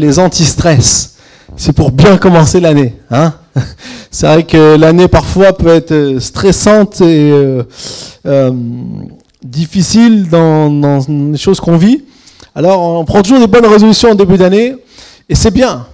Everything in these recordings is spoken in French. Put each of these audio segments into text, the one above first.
les anti-stress. C'est pour bien commencer l'année. Hein c'est vrai que l'année parfois peut être stressante et euh, euh, difficile dans, les choses qu'on vit. Alors on prend toujours des bonnes résolutions en début d'année et c'est bien,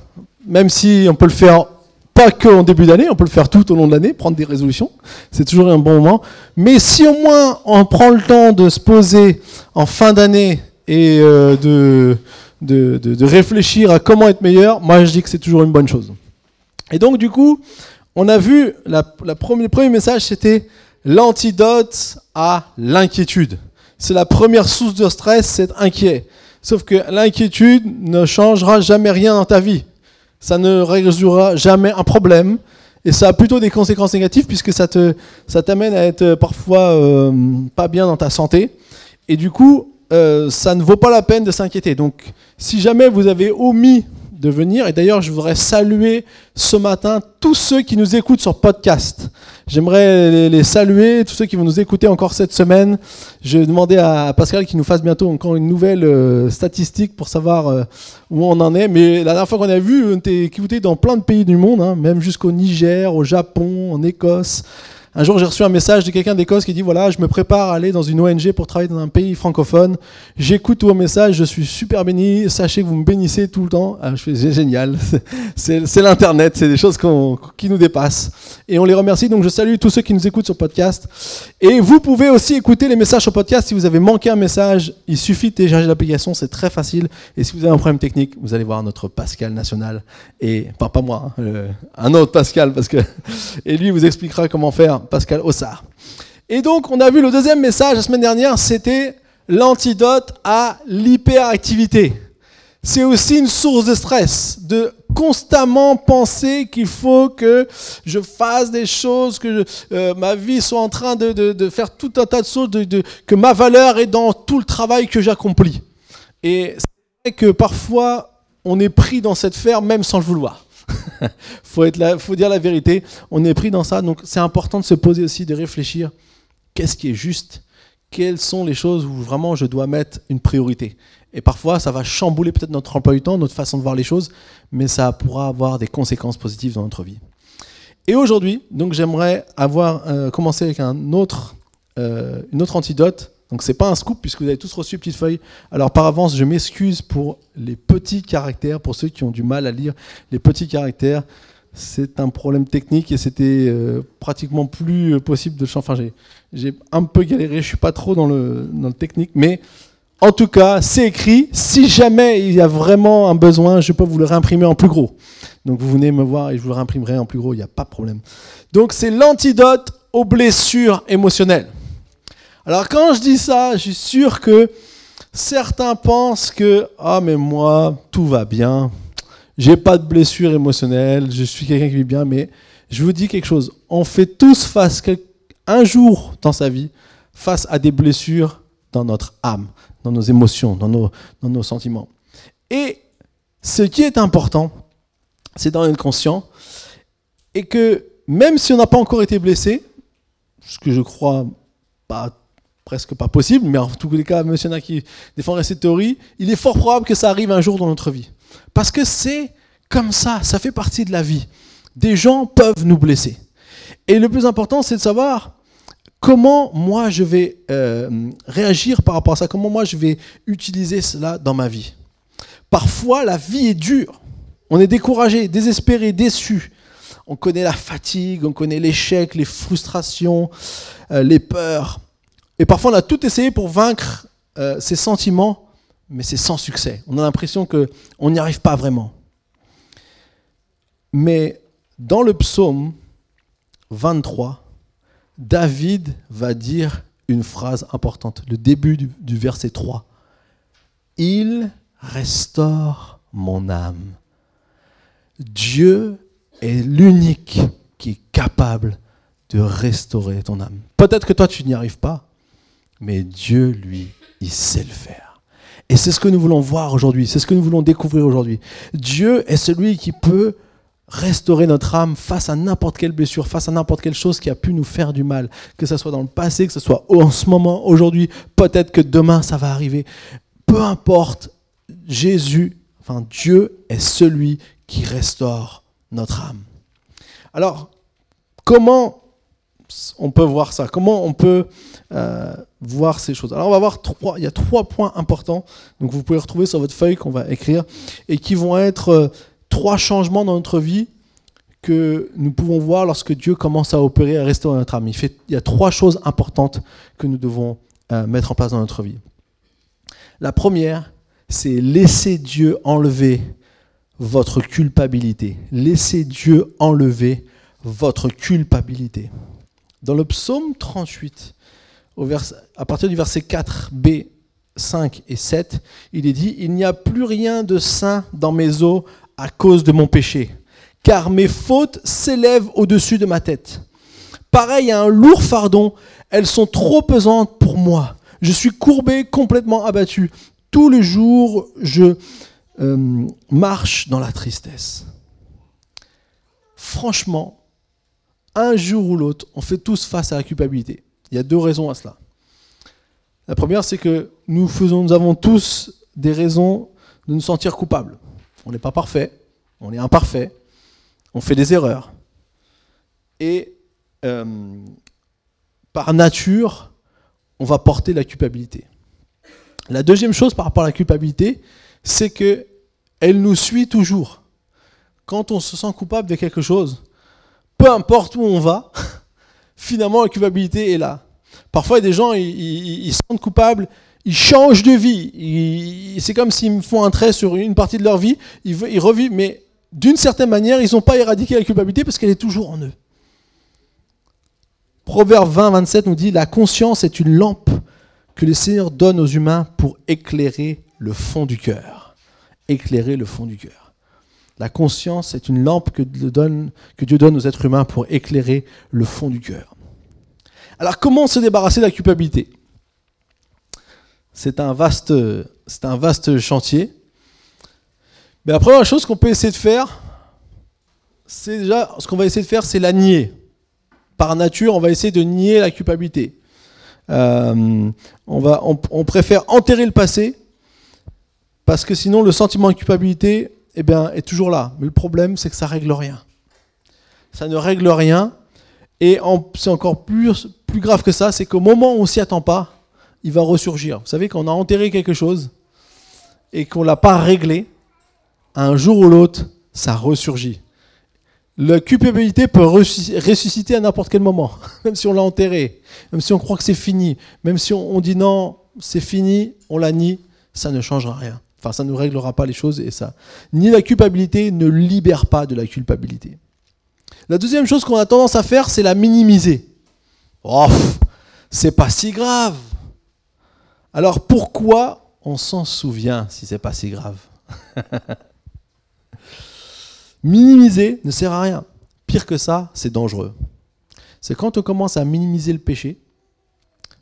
même si on peut le faire pas que en début d'année, on peut le faire tout au long de l'année, prendre des résolutions, c'est toujours un bon moment. Mais si au moins on prend le temps de se poser en fin d'année et euh, de de, réfléchir à comment être meilleur, moi je dis que c'est toujours une bonne chose. Et donc du coup, on a vu, le premier message c'était l'antidote à l'inquiétude. C'est la première source de stress, c'est inquiet. Sauf que l'inquiétude ne changera jamais rien dans ta vie. Ça ne résoudra jamais un problème. Et ça a plutôt des conséquences négatives puisque ça ça t'amène à être parfois euh, pas bien dans ta santé. Et du coup, euh, ça ne vaut pas la peine de s'inquiéter. Donc, si jamais vous avez omis de venir, et d'ailleurs, je voudrais saluer ce matin tous ceux qui nous écoutent sur podcast. J'aimerais les, saluer, tous ceux qui vont nous écouter encore cette semaine. Je demander à Pascal qu'il nous fasse bientôt encore une nouvelle euh, statistique pour savoir euh, où on en est. Mais la dernière fois qu'on a vu, on était écouté dans plein de pays du monde, hein, même jusqu'au Niger, au Japon, en Écosse. Un jour, j'ai reçu un message de quelqu'un d'Écosse qui dit voilà, je me prépare à aller dans une ONG pour travailler dans un pays francophone. J'écoute vos messages, je suis super béni. Sachez que vous me bénissez tout le temps. Ah, je fais c'est génial. C'est l'internet, c'est des choses qui nous dépassent. Et on les remercie. Donc, je salue tous ceux qui nous écoutent sur podcast. Et vous pouvez aussi écouter les messages sur podcast si vous avez manqué un message. Il suffit de télécharger l'application, c'est très facile. Et si vous avez un problème technique, vous allez voir notre Pascal national et pas moi, hein, un autre Pascal parce que et lui vous expliquera comment faire Pascal Ossard. Et donc, on a vu le deuxième message la semaine dernière, c'était l'antidote à l'hyperactivité. C'est aussi une source de stress, de constamment penser qu'il faut que je fasse des choses, que euh, ma vie soit en train de, faire tout un tas de choses, que ma valeur est dans tout le travail que j'accomplis. Et c'est vrai que parfois, on est pris dans cette ferme même sans le vouloir. faut, faut dire la vérité. On est pris dans ça. Donc c'est important de se poser aussi, de réfléchir. Qu'est-ce qui est juste? Quelles sont les choses où vraiment je dois mettre une priorité? Et parfois, ça va chambouler peut-être notre emploi du temps, notre façon de voir les choses, mais ça pourra avoir des conséquences positives dans notre vie. Et aujourd'hui, donc j'aimerais avoir euh, commencé avec un autre, euh, une autre antidote donc c'est pas un scoop puisque vous avez tous reçu une petite feuille. Alors par avance, je m'excuse pour les petits caractères, pour ceux qui ont du mal à lire les petits caractères. C'est un problème technique et c'était euh, pratiquement plus euh, possible de le Enfin, j'ai un peu galéré, je suis pas trop dans le, dans le technique, mais en tout cas, c'est écrit. Si jamais il y a vraiment un besoin, je peux vous le réimprimer en plus gros. Donc vous venez me voir et je vous le réimprimerai en plus gros, il n'y a pas de problème. Donc c'est l'antidote aux blessures émotionnelles. Alors quand je dis ça, je suis sûr que certains pensent que ah mais moi tout va bien, j'ai pas de blessure émotionnelle, je suis quelqu'un qui vit bien, mais je vous dis quelque chose, on fait tous face un jour dans sa vie face à des blessures dans notre âme, dans nos émotions, dans nos, dans nos sentiments. Et ce qui est important, c'est d'en être conscient et que même si on n'a pas encore été blessé, ce que je crois pas presque pas possible, mais en tous les cas, monsieur qui défendrait cette théorie, il est fort probable que ça arrive un jour dans notre vie. Parce que c'est comme ça, ça fait partie de la vie. Des gens peuvent nous blesser. Et le plus important, c'est de savoir comment moi je vais euh, réagir par rapport à ça, comment moi je vais utiliser cela dans ma vie. Parfois, la vie est dure. On est découragé, désespéré, déçu. On connaît la fatigue, on connaît l'échec, les frustrations, euh, les peurs. Et parfois, on a tout essayé pour vaincre euh, ces sentiments, mais c'est sans succès. On a l'impression qu'on n'y arrive pas vraiment. Mais dans le psaume 23, David va dire une phrase importante, le début du, du verset 3. Il restaure mon âme. Dieu est l'unique qui est capable de restaurer ton âme. Peut-être que toi, tu n'y arrives pas, mais Dieu, lui, il sait le faire. Et c'est ce que nous voulons voir aujourd'hui, c'est ce que nous voulons découvrir aujourd'hui. Dieu est celui qui peut restaurer notre âme face à n'importe quelle blessure, face à n'importe quelle chose qui a pu nous faire du mal, que ce soit dans le passé, que ce soit en ce moment, aujourd'hui, peut-être que demain ça va arriver. Peu importe, Jésus Enfin, Dieu est celui qui restaure notre âme. Alors, comment on peut voir ça? Comment on peut euh, voir ces choses Alors, on va voir trois. Il y a trois points importants. Donc, vous pouvez retrouver sur votre feuille qu'on va écrire et qui vont être euh, trois changements dans notre vie que nous pouvons voir lorsque Dieu commence à opérer, à restaurer notre âme. Il y a trois choses importantes que nous devons euh, mettre en place dans notre vie. La première, c'est laisser Dieu enlever votre culpabilité. Laissez Dieu enlever votre culpabilité. Dans le psaume 38, à partir du verset 4b, 5 et 7, il est dit, Il n'y a plus rien de saint dans mes os à cause de mon péché, car mes fautes s'élèvent au-dessus de ma tête. Pareil à un lourd fardon, elles sont trop pesantes pour moi. Je suis courbé, complètement abattu. Tous les jours, je euh, marche dans la tristesse. Franchement, un jour ou l'autre, on fait tous face à la culpabilité. Il y a deux raisons à cela. La première, c'est que nous, avons tous des raisons de nous sentir coupables. On n'est pas parfait, on est imparfait, on fait des erreurs. Et euh, par nature, on va porter la culpabilité. La deuxième chose par rapport à la culpabilité, c'est que elle nous suit toujours. Quand on se sent coupable de quelque chose, peu importe où on va, finalement la culpabilité est là. Parfois, il y a des gens, ils, se sentent coupables, ils changent de vie. C'est comme s'ils font un trait sur une partie de leur vie, ils revivent, mais d'une certaine manière, ils n'ont pas éradiqué la culpabilité parce qu'elle est toujours en eux. Proverbe 20, 27 nous dit La conscience est une lampe que le Seigneur donne aux humains pour éclairer le fond du cœur. Éclairer le fond du cœur. La conscience est une lampe que Dieu, donne, aux êtres humains pour éclairer le fond du cœur. Alors comment se débarrasser de la culpabilité? C'est un vaste, chantier. Mais la première chose qu'on peut essayer de faire, c'est déjà ce qu'on va essayer de faire, c'est la nier. Par nature, on va essayer de nier la culpabilité. Euh, on, préfère enterrer le passé parce que sinon le sentiment de culpabilité eh bien, est toujours là. Mais le problème, c'est que ça règle rien. Ça ne règle rien. Et c'est encore plus, grave que ça, c'est qu'au moment où on s'y attend pas, il va ressurgir. Vous savez, qu'on a enterré quelque chose et qu'on l'a pas réglé, un jour ou l'autre, ça ressurgit. La culpabilité peut ressusciter à n'importe quel moment, même si on l'a enterré, même si on croit que c'est fini, même si on, dit non, c'est fini, on la nie, ça ne changera rien. Ça ne réglera pas les choses et ça. Ni la culpabilité ne libère pas de la culpabilité. La deuxième chose qu'on a tendance à faire, c'est la minimiser. Oh, c'est pas si grave. Alors pourquoi on s'en souvient si c'est pas si grave? Minimiser ne sert à rien. Pire que ça, c'est dangereux. C'est quand on commence à minimiser le péché,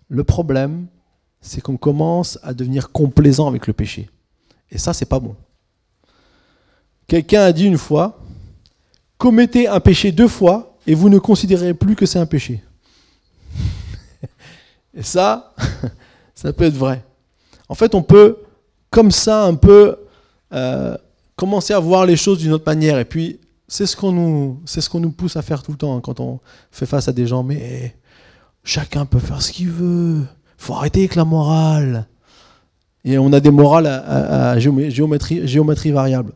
le problème, c'est qu'on commence à devenir complaisant avec le péché. Et ça, c'est pas bon. Quelqu'un a dit une fois, commettez un péché deux fois et vous ne considérez plus que c'est un péché. et ça, ça peut être vrai. En fait, on peut, comme ça, un peu euh, commencer à voir les choses d'une autre manière. Et puis, c'est ce qu'on nous, c'est ce qu'on nous pousse à faire tout le temps hein, quand on fait face à des gens. Mais chacun peut faire ce qu'il veut. Faut arrêter avec la morale. Et on a des morales à, géométrie, géométrie variable.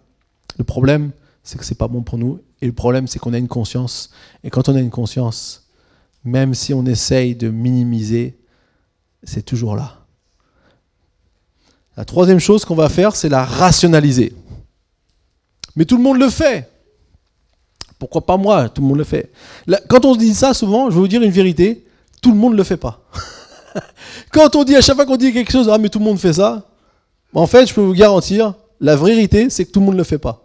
Le problème, c'est que c'est pas bon pour nous. Et le problème, c'est qu'on a une conscience. Et quand on a une conscience, même si on essaye de minimiser, c'est toujours là. La troisième chose qu'on va faire, c'est la rationaliser. Mais tout le monde le fait. Pourquoi pas moi? Tout le monde le fait. quand on se dit ça, souvent, je vais vous dire une vérité, tout le monde ne le fait pas. quand on dit à chaque fois qu'on dit quelque chose, ah mais tout le monde fait ça, en fait, je peux vous garantir, la vérité, c'est que tout le monde ne le fait pas.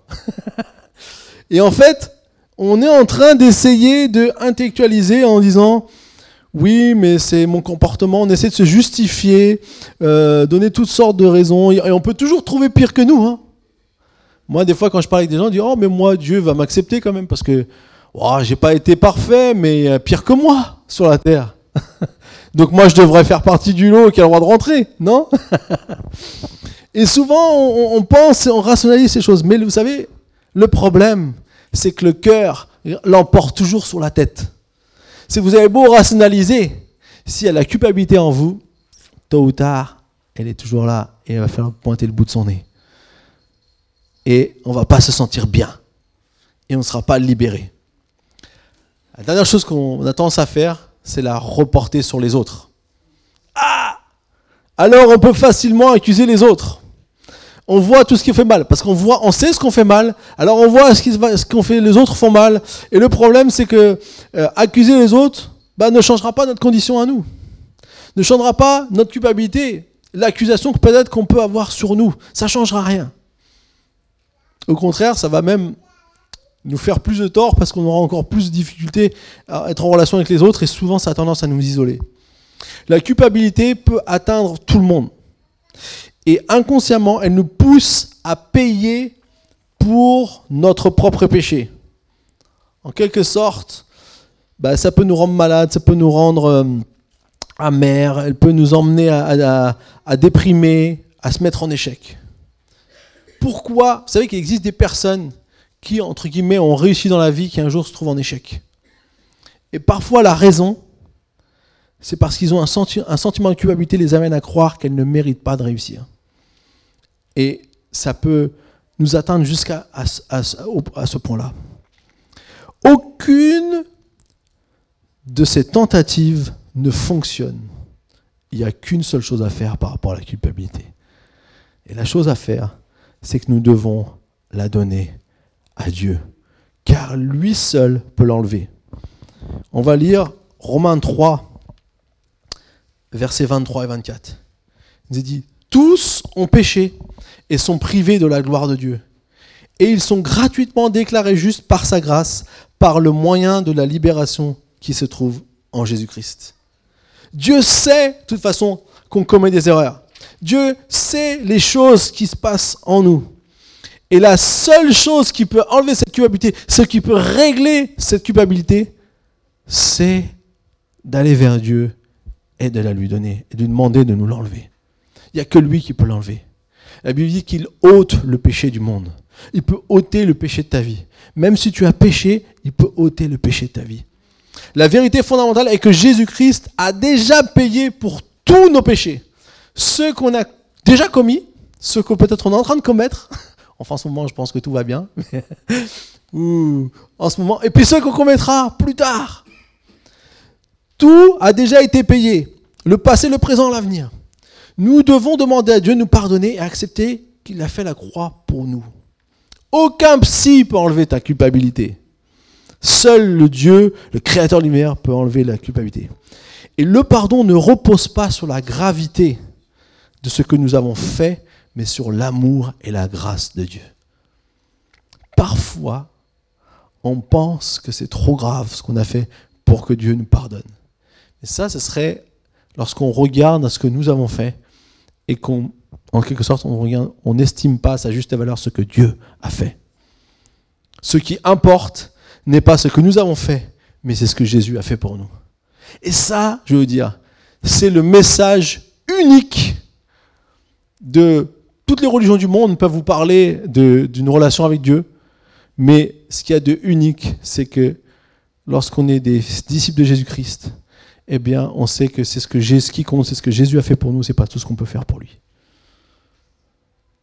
Et en fait, on est en train d'essayer de intellectualiser en disant, oui, mais c'est mon comportement. On essaie de se justifier, euh, donner toutes sortes de raisons, et on peut toujours trouver pire que nous. Hein. Moi, des fois, quand je parle avec des gens, je dis Oh, mais moi, Dieu va m'accepter quand même, parce que oh, j'ai pas été parfait, mais pire que moi sur la terre. Donc, moi, je devrais faire partie du lot qui a le droit de rentrer, non? Et souvent, on, on pense et on rationalise ces choses. Mais vous savez, le problème, c'est que le cœur l'emporte toujours sur la tête. Si vous avez beau rationaliser, s'il y a la culpabilité en vous, tôt ou tard, elle est toujours là et il va falloir pointer le bout de son nez. Et on ne va pas se sentir bien. Et on ne sera pas libéré. La dernière chose qu'on a tendance à faire, c'est la reporter sur les autres. Ah Alors on peut facilement accuser les autres. On voit tout ce qui fait mal, parce qu'on voit, on sait ce qu'on fait mal, alors on voit ce qu'on fait, les autres font mal. Et le problème, c'est que euh, accuser les autres bah, ne changera pas notre condition à nous, ne changera pas notre culpabilité, l'accusation peut-être qu'on peut avoir sur nous. Ça changera rien. Au contraire, ça va même nous faire plus de tort parce qu'on aura encore plus de difficultés à être en relation avec les autres et souvent ça a tendance à nous isoler. La culpabilité peut atteindre tout le monde. Et inconsciemment, elle nous pousse à payer pour notre propre péché. En quelque sorte, bah, ça peut nous rendre malades, ça peut nous rendre euh, amers, elle peut nous emmener à, à déprimer, à se mettre en échec. Pourquoi? Vous savez qu'il existe des personnes qui, entre guillemets, ont réussi dans la vie, qui un jour se trouvent en échec. Et parfois, la raison, c'est parce qu'ils ont un, sentiment de culpabilité les amène à croire qu'elles ne méritent pas de réussir. Et ça peut nous atteindre jusqu'à à, ce point-là. Aucune de ces tentatives ne fonctionne. Il n'y a qu'une seule chose à faire par rapport à la culpabilité. Et la chose à faire, c'est que nous devons la donner à Dieu, car lui seul peut l'enlever. On va lire Romains 3, versets 23 et 24. Il dit, tous ont péché et sont privés de la gloire de Dieu. Et ils sont gratuitement déclarés justes par sa grâce, par le moyen de la libération qui se trouve en Jésus-Christ. Dieu sait, de toute façon, qu'on commet des erreurs. Dieu sait les choses qui se passent en nous. Et la seule chose qui peut enlever cette culpabilité, ce qui peut régler cette culpabilité, c'est d'aller vers Dieu et de la lui donner, et de lui demander de nous l'enlever. Il n'y a que lui qui peut l'enlever. La Bible dit qu'il ôte le péché du monde. Il peut ôter le péché de ta vie. Même si tu as péché, il peut ôter le péché de ta vie. La vérité fondamentale est que Jésus-Christ a déjà payé pour tous nos péchés. Ceux qu'on a déjà commis, ceux que peut-être on est en train de commettre, Enfin, en ce moment, je pense que tout va bien. en ce moment. Et puis ceux qu'on commettra plus tard. Tout a déjà été payé. Le passé, le présent, l'avenir. Nous devons demander à Dieu de nous pardonner et accepter qu'il a fait la croix pour nous. Aucun psy peut enlever ta culpabilité. Seul le Dieu, le Créateur de l'univers, peut enlever la culpabilité. Et le pardon ne repose pas sur la gravité de ce que nous avons fait, mais sur l'amour et la grâce de Dieu. Parfois, on pense que c'est trop grave ce qu'on a fait pour que Dieu nous pardonne. Et ça, ce serait lorsqu'on regarde ce que nous avons fait et qu'on, en quelque sorte, on n'estime pas à sa juste valeur ce que Dieu a fait. Ce qui importe n'est pas ce que nous avons fait, mais c'est ce que Jésus a fait pour nous. Et ça, je veux dire, c'est le message unique de toutes les religions du monde peuvent vous parler d'une relation avec Dieu, mais ce qu'il y a de unique, c'est que lorsqu'on est des disciples de Jésus-Christ, eh bien, on sait que c'est ce qui compte, c'est ce que Jésus a fait pour nous, c'est pas tout ce qu'on peut faire pour lui.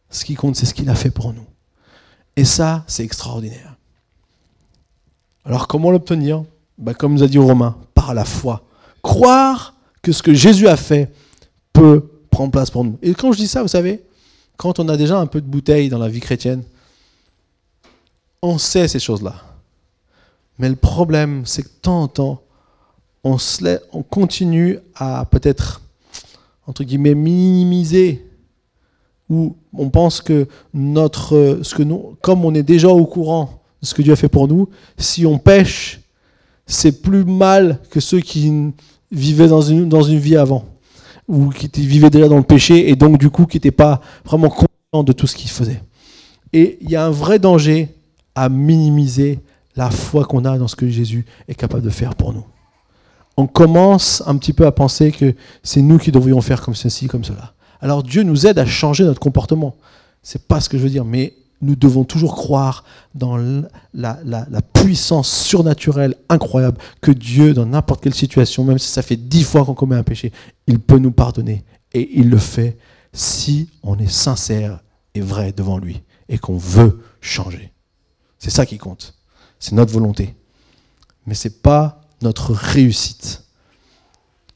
Ce qui compte, c'est ce qu'il a fait pour nous. Et ça, c'est extraordinaire. Alors, comment l'obtenir? Ben, Comme nous a dit Romain, par la foi. Croire que ce que Jésus a fait peut prendre place pour nous. Et quand je dis ça, vous savez, quand on a déjà un peu de bouteille dans la vie chrétienne, on sait ces choses-là. Mais le problème, c'est que de temps en temps, on, continue à peut-être, entre guillemets, minimiser, ou on pense que notre, ce comme on est déjà au courant de ce que Dieu a fait pour nous, si on pêche, c'est plus mal que ceux qui vivaient dans dans une vie avant ou qui vivaient déjà dans le péché et donc du coup qui n'étaient pas vraiment conscients de tout ce qu'ils faisaient. Et il y a un vrai danger à minimiser la foi qu'on a dans ce que Jésus est capable de faire pour nous. On commence un petit peu à penser que c'est nous qui devrions faire comme ceci, comme cela. Alors Dieu nous aide à changer notre comportement. C'est pas ce que je veux dire, mais nous devons toujours croire dans la, puissance surnaturelle incroyable que Dieu, dans n'importe quelle situation, même si ça fait dix fois qu'on commet un péché, il peut nous pardonner. Et il le fait si on est sincère et vrai devant lui et qu'on veut changer. C'est ça qui compte. C'est notre volonté. Mais ce n'est pas notre réussite.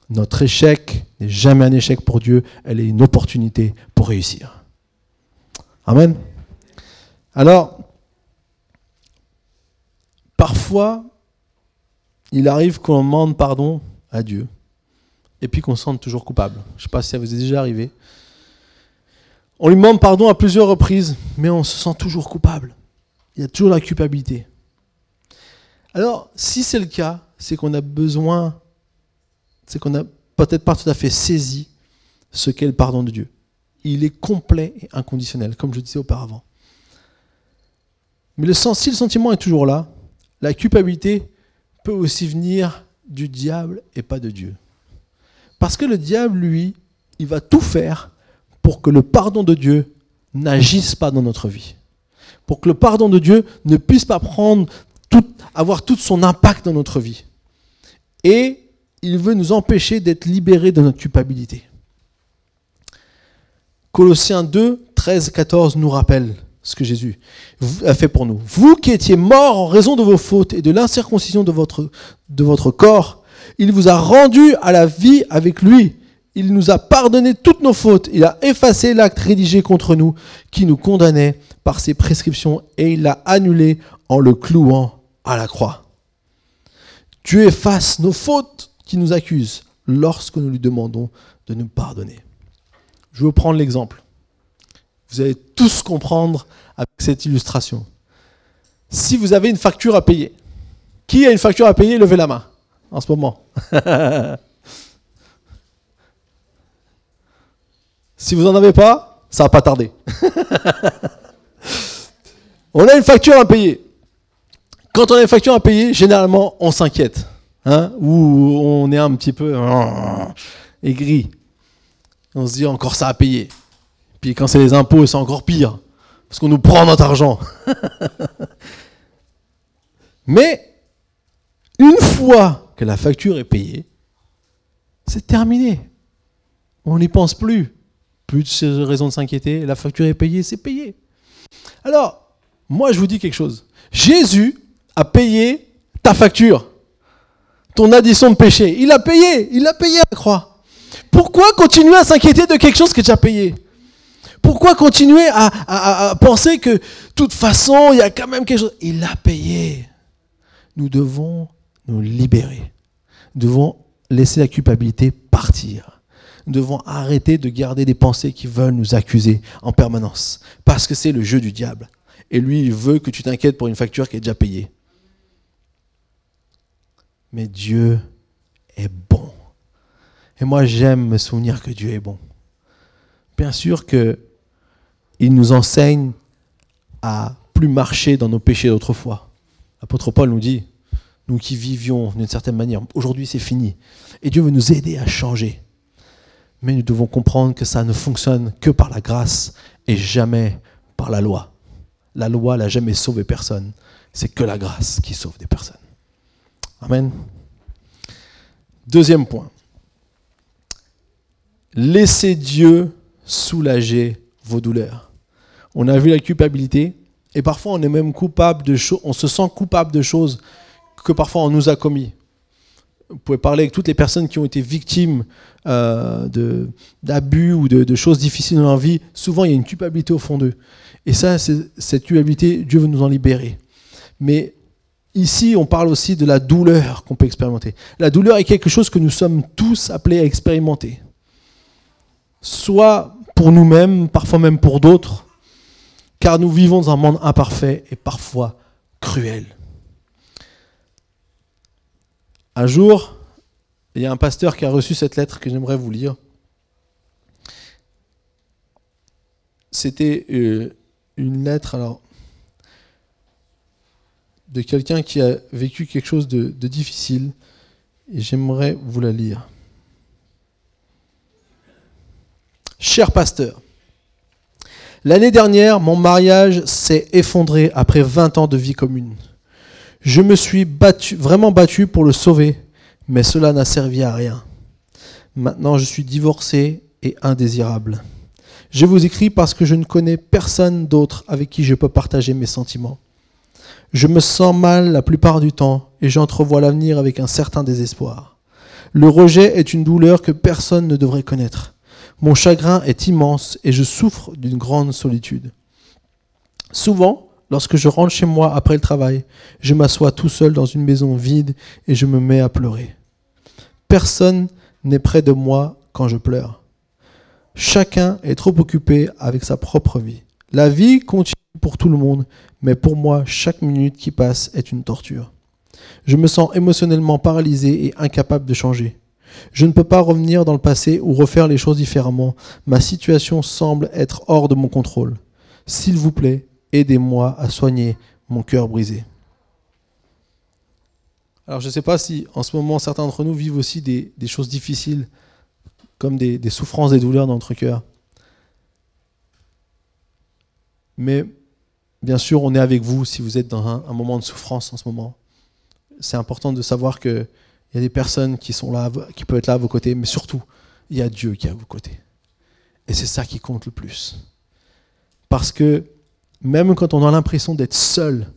Notre échec n'est jamais un échec pour Dieu, elle est une opportunité pour réussir. Amen. Alors, parfois, il arrive qu'on demande pardon à Dieu et puis qu'on se sente toujours coupable. Je ne sais pas si ça vous est déjà arrivé. On lui demande pardon à plusieurs reprises, mais on se sent toujours coupable. Il y a toujours la culpabilité. Alors, si c'est le cas, c'est qu'on a besoin, c'est qu'on n'a peut-être pas tout à fait saisi ce qu'est le pardon de Dieu. Il est complet et inconditionnel, comme je disais auparavant. Mais le sens, si le sentiment est toujours là, la culpabilité peut aussi venir du diable et pas de Dieu. Parce que le diable, lui, il va tout faire pour que le pardon de Dieu n'agisse pas dans notre vie. Pour que le pardon de Dieu ne puisse pas prendre tout, avoir tout son impact dans notre vie. Et il veut nous empêcher d'être libérés de notre culpabilité. Colossiens 2, 13, 14 nous rappelle ce que Jésus a fait pour nous. Vous qui étiez morts en raison de vos fautes et de l'incirconcision de votre, de votre corps, il vous a rendu à la vie avec lui. Il nous a pardonné toutes nos fautes. Il a effacé l'acte rédigé contre nous qui nous condamnait par ses prescriptions et il l'a annulé en le clouant à la croix. Dieu efface nos fautes qui nous accusent lorsque nous lui demandons de nous pardonner. Je vais vous prendre l'exemple. Vous allez tous comprendre avec cette illustration. Si vous avez une facture à payer, qui a une facture à payer Levez la main en ce moment. si vous n'en avez pas, ça va pas tarder. on a une facture à payer. Quand on a une facture à payer, généralement, on s'inquiète. Hein, ou on est un petit peu aigri. On se dit encore ça à payer. Puis quand c'est les impôts, c'est encore pire, parce qu'on nous prend notre argent. Mais une fois que la facture est payée, c'est terminé. On n'y pense plus. Plus de raisons de s'inquiéter. La facture est payée, c'est payé. Alors, moi, je vous dis quelque chose. Jésus a payé ta facture, ton addition de péché. Il a payé, il a payé à la croix. Pourquoi continuer à s'inquiéter de quelque chose qui est déjà payé? Pourquoi continuer à, penser que de toute façon, il y a quand même quelque chose? Il a payé. Nous devons nous libérer. Nous devons laisser la culpabilité partir. Nous devons arrêter de garder des pensées qui veulent nous accuser en permanence. Parce que c'est le jeu du diable. Et lui, il veut que tu t'inquiètes pour une facture qui est déjà payée. Mais Dieu est bon. Et moi, j'aime me souvenir que Dieu est bon. Bien sûr que il nous enseigne à plus marcher dans nos péchés d'autrefois. L'apôtre Paul nous dit, nous qui vivions d'une certaine manière, aujourd'hui c'est fini. Et Dieu veut nous aider à changer. Mais nous devons comprendre que ça ne fonctionne que par la grâce et jamais par la loi. La loi n'a jamais sauvé personne. C'est que la grâce qui sauve des personnes. Amen. Deuxième point. Laissez Dieu soulager vos douleurs. On a vu la culpabilité, et parfois on est même coupable de choses, on se sent coupable de choses que parfois on nous a commis. Vous pouvez parler avec toutes les personnes qui ont été victimes euh, d'abus ou de, choses difficiles dans leur vie. Souvent, il y a une culpabilité au fond d'eux. Et ça, cette culpabilité, Dieu veut nous en libérer. Mais ici, on parle aussi de la douleur qu'on peut expérimenter. La douleur est quelque chose que nous sommes tous appelés à expérimenter. Soit pour nous-mêmes, parfois même pour d'autres, car nous vivons dans un monde imparfait et parfois cruel. Un jour, il y a un pasteur qui a reçu cette lettre que j'aimerais vous lire. C'était euh, une lettre de quelqu'un qui a vécu quelque chose de, de difficile et j'aimerais vous la lire. Cher pasteur, l'année dernière, mon mariage s'est effondré après 20 ans de vie commune. Je me suis vraiment battu pour le sauver, mais cela n'a servi à rien. Maintenant, je suis divorcé et indésirable. Je vous écris parce que je ne connais personne d'autre avec qui je peux partager mes sentiments. Je me sens mal la plupart du temps et j'entrevois l'avenir avec un certain désespoir. Le rejet est une douleur que personne ne devrait connaître. Mon chagrin est immense et je souffre d'une grande solitude. Souvent, lorsque je rentre chez moi après le travail, je m'assois tout seul dans une maison vide et je me mets à pleurer. Personne n'est près de moi quand je pleure. Chacun est trop occupé avec sa propre vie. La vie continue pour tout le monde, mais pour moi, chaque minute qui passe est une torture. Je me sens émotionnellement paralysé et incapable de changer. Je ne peux pas revenir dans le passé ou refaire les choses différemment. Ma situation semble être hors de mon contrôle. S'il vous plaît, aidez-moi à soigner mon cœur brisé. Alors je ne sais pas si en ce moment certains d'entre nous vivent aussi des, choses difficiles comme des, souffrances, des douleurs dans notre cœur. Mais bien sûr, on est avec vous si vous êtes dans un, moment de souffrance en ce moment. C'est important de savoir qu'il y a des personnes qui sont là, qui peuvent être là à vos côtés, mais surtout, il y a Dieu qui est à vos côtés. Et c'est ça qui compte le plus. Parce que même quand on a l'impression d'être seul,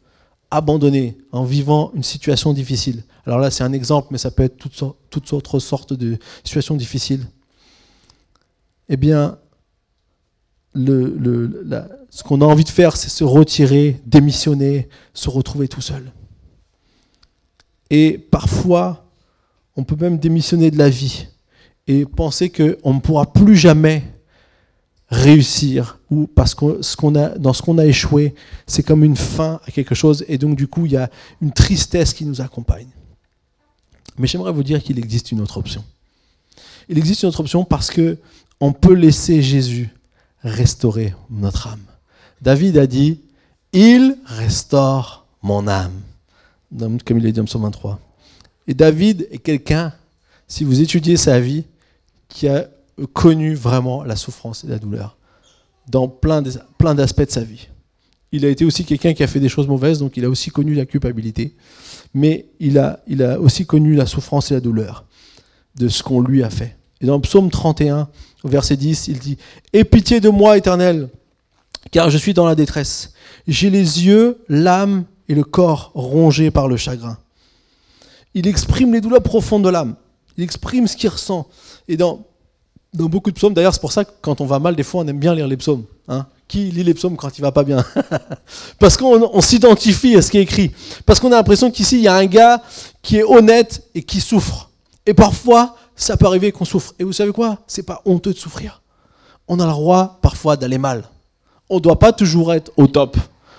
abandonné, en vivant une situation difficile, alors là c'est un exemple, mais ça peut être toutes, autres sortes de situations difficiles, eh bien, ce qu'on a envie de faire, c'est se retirer, démissionner, se retrouver tout seul. Et parfois, on peut même démissionner de la vie et penser qu'on ne pourra plus jamais réussir ou parce que ce qu'on a, dans ce qu'on a échoué, c'est comme une fin à quelque chose et donc du coup, il y a une tristesse qui nous accompagne. Mais j'aimerais vous dire qu'il existe une autre option. Il existe une autre option parce que on peut laisser Jésus restaurer notre âme. David a dit, il restaure mon âme, comme il est dit en Psaume 23. Et David est quelqu'un, si vous étudiez sa vie, qui a connu vraiment la souffrance et la douleur dans plein d'aspects de sa vie. Il a été aussi quelqu'un qui a fait des choses mauvaises, donc il a aussi connu la culpabilité, mais il a, aussi connu la souffrance et la douleur de ce qu'on lui a fait. Et dans le psaume 31, au verset 10, il dit Aie pitié de moi, éternel, car je suis dans la détresse. J'ai les yeux, l'âme et le corps rongés par le chagrin. Il exprime les douleurs profondes de l'âme. Il exprime ce qu'il ressent. Et dans, dans beaucoup de psaumes, d'ailleurs, c'est pour ça que quand on va mal, des fois, on aime bien lire les psaumes. Hein. qui lit les psaumes quand il va pas bien? Parce qu'on s'identifie à ce qui est écrit. Parce qu'on a l'impression qu'ici, il y a un gars qui est honnête et qui souffre. Et parfois, ça peut arriver qu'on souffre. Et vous savez quoi? C'est pas honteux de souffrir. On a le droit parfois d'aller mal. On ne doit pas toujours être au top.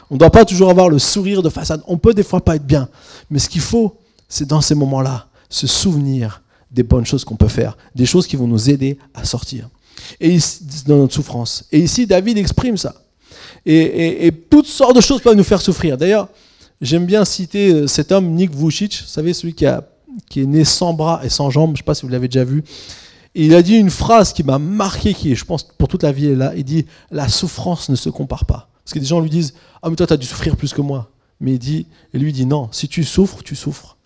On ne doit pas toujours avoir le sourire de façade. On peut des fois pas être bien. Mais ce qu'il faut, c'est dans ces moments-là, se souvenir des bonnes choses qu'on peut faire, des choses qui vont nous aider à sortir. Et dans notre souffrance. Et ici, David exprime ça. Et, toutes sortes de choses peuvent nous faire souffrir. D'ailleurs, j'aime bien citer euh, cet homme, Nick Vucic, vous savez, celui qui est né sans bras et sans jambes, je ne sais pas si vous l'avez déjà vu. Et il a dit une phrase qui m'a marqué, qui est, je pense, pour toute la vie, est là. Il dit La souffrance ne se compare pas. Parce que des gens lui disent Ah, mais toi, tu as dû souffrir plus que moi. Mais il dit, et lui dit Non, si tu souffres, tu souffres.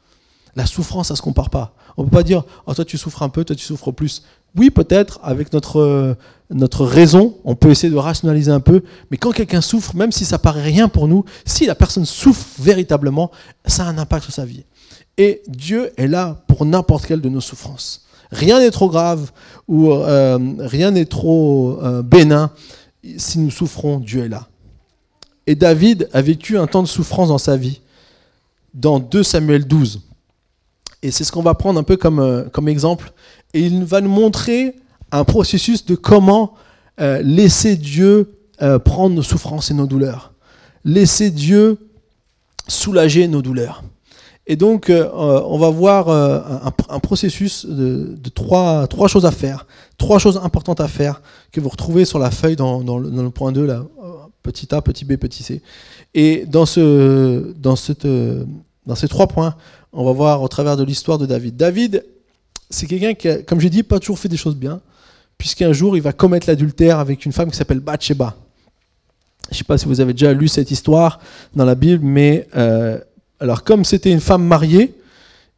La souffrance, ça ne se compare pas. On ne peut pas dire oh, toi, tu souffres un peu, toi, tu souffres plus. Oui, peut-être, avec notre, notre raison, on peut essayer de rationaliser un peu, mais quand quelqu'un souffre, même si ça paraît rien pour nous, si la personne souffre véritablement, ça a un impact sur sa vie. Et Dieu est là pour n'importe quelle de nos souffrances. Rien n'est trop grave ou euh, rien n'est trop euh, bénin. Si nous souffrons, Dieu est là. Et David a vécu un temps de souffrance dans sa vie, dans 2 Samuel 12. Et c'est ce qu'on va prendre un peu comme, euh, comme exemple. Et il va nous montrer un processus de comment laisser Dieu prendre nos souffrances et nos douleurs. Laisser Dieu soulager nos douleurs. Et donc, euh, on va voir euh, un, processus de, trois, trois, choses à faire, trois choses importantes à faire que vous retrouvez sur la feuille dans, le, point 2, là, petit a, petit b, petit c. Et dans, ce, dans, cette, dans ces trois points, on va voir au travers de l'histoire de David. David, c'est quelqu'un qui, a, comme j'ai dit, pas toujours fait des choses bien. puisqu'un jour il va commettre l'adultère avec une femme qui s'appelle Bathsheba. Je ne sais pas si vous avez déjà lu cette histoire dans la Bible, mais euh, alors comme c'était une femme mariée,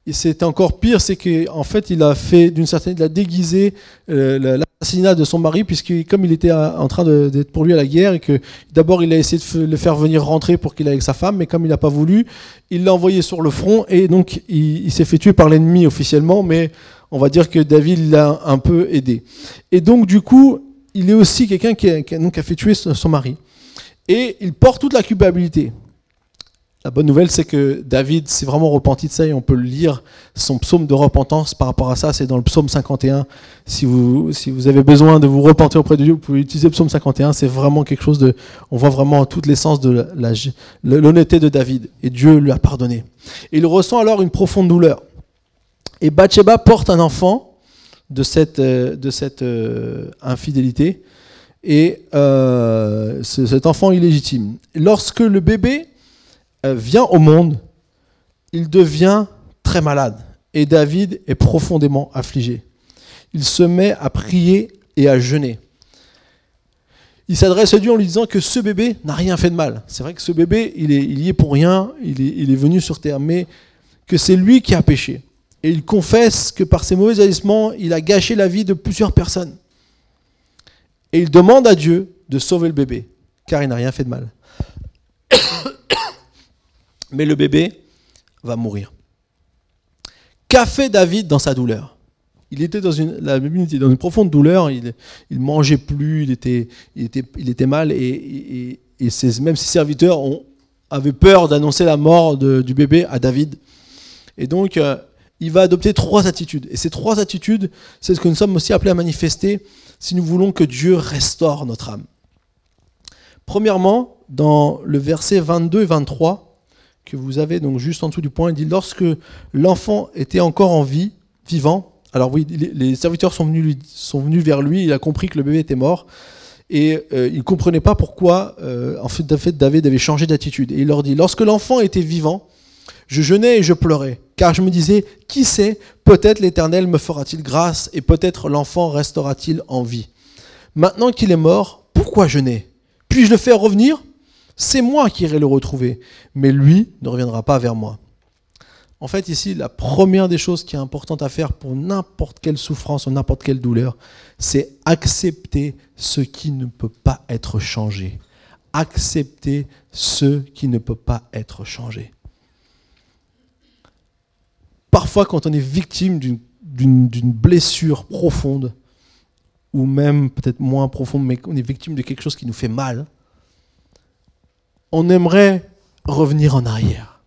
et c'est encore pire, c'est qu'en fait, il a fait d'une certaine, il a déguisé euh, l'assassinat de son mari, puisque comme il était en train d'être pour lui à la guerre, et que d'abord il a essayé de le faire venir rentrer pour qu'il aille avec sa femme, mais comme il n'a pas voulu, il l'a envoyé sur le front, et donc il, s'est fait tuer par l'ennemi officiellement, mais on va dire que David l'a un peu aidé. Et donc du coup, il est aussi quelqu'un qui, a fait tuer son mari, et il porte toute la culpabilité. La bonne nouvelle, c'est que David s'est vraiment repenti de ça et on peut lire son psaume de repentance par rapport à ça. C'est dans le psaume 51. Si vous, si vous avez besoin de vous repentir auprès de Dieu, vous pouvez utiliser le psaume 51. C'est vraiment quelque chose de. On voit vraiment toute l'essence de l'honnêteté de David. Et Dieu lui a pardonné. Il ressent alors une profonde douleur. Et Bathsheba porte un enfant de cette, euh, de cette euh, infidélité. Et euh, cet enfant illégitime. Lorsque le bébé vient au monde, il devient très malade. Et David est profondément affligé. Il se met à prier et à jeûner. Il s'adresse à Dieu en lui disant que ce bébé n'a rien fait de mal. C'est vrai que ce bébé, il, est, il y est pour rien, il est, il est venu sur terre, mais que c'est lui qui a péché. Et il confesse que par ses mauvais agissements, il a gâché la vie de plusieurs personnes. Et il demande à Dieu de sauver le bébé, car il n'a rien fait de mal mais le bébé va mourir. Qu'a fait David dans sa douleur? Il était dans une, profonde douleur, il ne mangeait plus, il était, mal, et, ses, même ses serviteurs avaient peur d'annoncer la mort du bébé à David. Et donc, euh, il va adopter trois attitudes. Et ces trois attitudes, c'est ce que nous sommes aussi appelés à manifester si nous voulons que Dieu restaure notre âme. Premièrement, dans le verset 22 et 23, que vous avez donc juste en dessous du point. Il dit lorsque l'enfant était encore en vie, vivant. Alors oui, les serviteurs sont venus, sont venus vers lui. Il a compris que le bébé était mort et euh, il ne comprenait pas pourquoi euh, en, fait, fait, David avait changé d'attitude. Et il leur dit lorsque l'enfant était vivant, je jeûnais et je pleurais, car je me disais qui sait, peut-être l'Éternel me fera-t-il grâce et peut-être l'enfant restera-t-il en vie. Maintenant qu'il est mort, pourquoi jeûner? Puis-je le faire revenir? C'est moi qui irai le retrouver, mais lui ne reviendra pas vers moi. En fait, ici, la première des choses qui est importante à faire pour n'importe quelle souffrance ou n'importe quelle douleur, c'est accepter ce qui ne peut pas être changé. Accepter ce qui ne peut pas être changé. Parfois, quand on est victime d'une blessure profonde, ou même peut-être moins profonde, mais qu'on est victime de quelque chose qui nous fait mal, on aimerait revenir en arrière.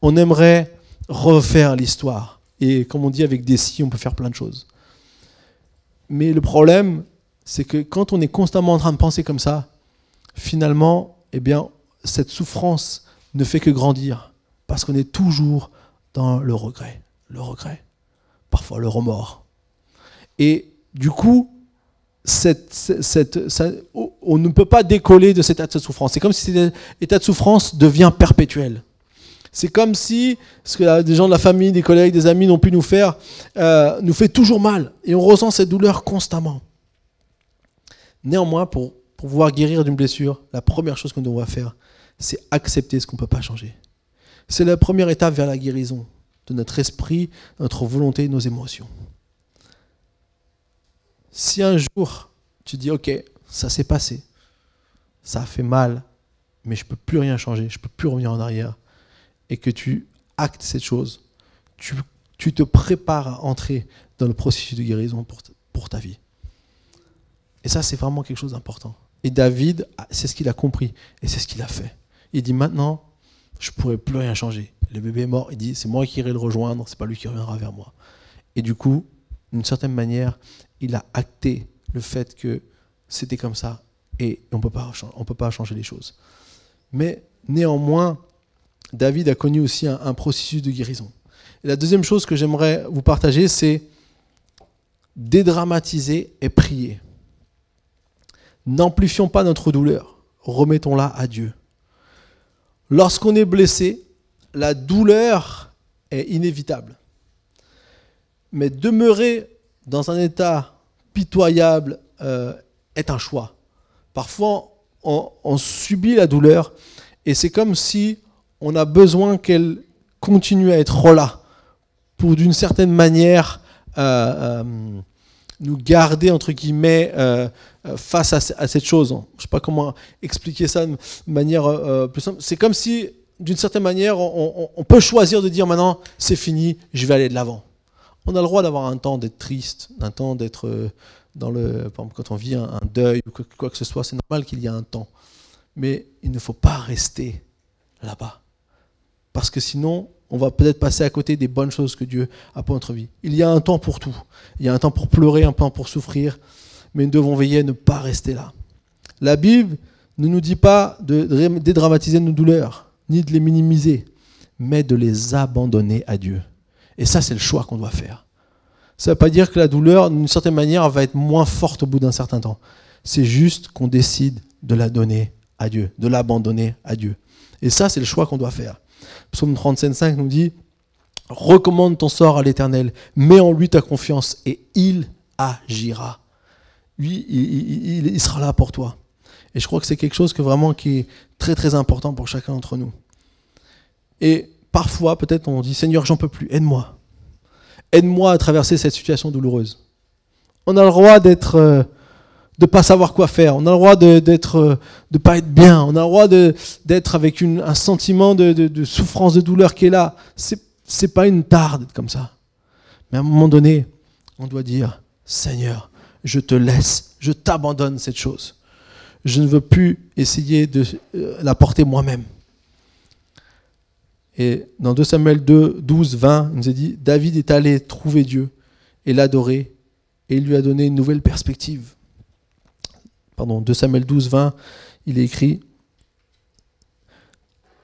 On aimerait refaire l'histoire. Et comme on dit avec des si, on peut faire plein de choses. Mais le problème, c'est que quand on est constamment en train de penser comme ça, finalement, eh bien, cette souffrance ne fait que grandir. Parce qu'on est toujours dans le regret. Le regret. Parfois le remords. Et du coup, on ne peut pas décoller de cet état de souffrance. C'est comme si cet état de souffrance devient perpétuel. C'est comme si ce que des gens de la famille, des collègues, des amis n'ont pu nous faire, euh, nous fait toujours mal. Et on ressent cette douleur constamment. Néanmoins, pour, pour pouvoir guérir d'une blessure, la première chose qu'on doit faire, c'est accepter ce qu'on ne peut pas changer. C'est la première étape vers la guérison de notre esprit, notre volonté, nos émotions. Si un jour tu dis, ok, ça s'est passé, ça a fait mal, mais je ne peux plus rien changer, je ne peux plus revenir en arrière, et que tu actes cette chose, tu, te prépares à entrer dans le processus de guérison pour, ta vie. Et ça, c'est vraiment quelque chose d'important. Et David, c'est ce qu'il a compris, et c'est ce qu'il a fait. Il dit maintenant, je ne pourrai plus rien changer. Le bébé est mort, il dit, c'est moi qui irai le rejoindre, c'est pas lui qui reviendra vers moi. Et du coup, d'une certaine manière, il a acté le fait que c'était comme ça et on ne peut pas changer les choses. Mais néanmoins, David a connu aussi un, processus de guérison. La deuxième chose que j'aimerais vous partager, c'est dédramatiser et prier. N'amplifions pas notre douleur, remettons-la à Dieu. Lorsqu'on est blessé, la douleur est inévitable. Mais demeurer dans un état pitoyable euh, est un choix. Parfois, on, subit la douleur et c'est comme si on a besoin qu'elle continue à être là pour d'une certaine manière euh, euh, nous garder entre guillemets face à, cette chose. Je ne sais pas comment expliquer ça de manière plus simple. C'est comme si d'une certaine manière on, on peut choisir de dire maintenant c'est fini, je vais aller de l'avant. On a le droit d'avoir un temps d'être triste, un temps d'être dans le, quand on vit un, deuil ou quoi que ce soit, c'est normal qu'il y ait un temps. Mais il ne faut pas rester là-bas. Parce que sinon, on va peut-être passer à côté des bonnes choses que Dieu a pour notre vie. Il y a un temps pour tout. Il y a un temps pour pleurer, un temps pour souffrir. Mais nous devons veiller à ne pas rester là. La Bible ne nous dit pas de dédramatiser nos douleurs, ni de les minimiser, mais de les abandonner à Dieu. Et ça, c'est le choix qu'on doit faire. Ça ne veut pas dire que la douleur, d'une certaine manière, va être moins forte au bout d'un certain temps. C'est juste qu'on décide de la donner à Dieu, de l'abandonner à Dieu. Et ça, c'est le choix qu'on doit faire. Psaume 37,5 nous dit Recommande ton sort à l'Éternel, mets en lui ta confiance et il agira. Lui, il, il sera là pour toi. Et je crois que c'est quelque chose que vraiment qui est très très important pour chacun d'entre nous. Et parfois, peut-être on dit Seigneur, j'en peux plus, aide-moi aide-moi à traverser cette situation douloureuse. On a le droit d'être, euh, de pas savoir quoi faire. On a le droit de d'être, euh, pas être bien. On a le droit d'être avec un sentiment de, souffrance, de douleur qui est là. C'est, c'est pas une tare d'être comme ça. Mais à un moment donné, on doit dire, Seigneur, je te laisse, je t'abandonne cette chose. Je ne veux plus essayer de euh, la porter moi-même. Et dans 2 Samuel 2, 12, 20, il nous est dit, David est allé trouver Dieu et l'adorer, et il lui a donné une nouvelle perspective. Pardon, 2 Samuel 12, 20, il est écrit,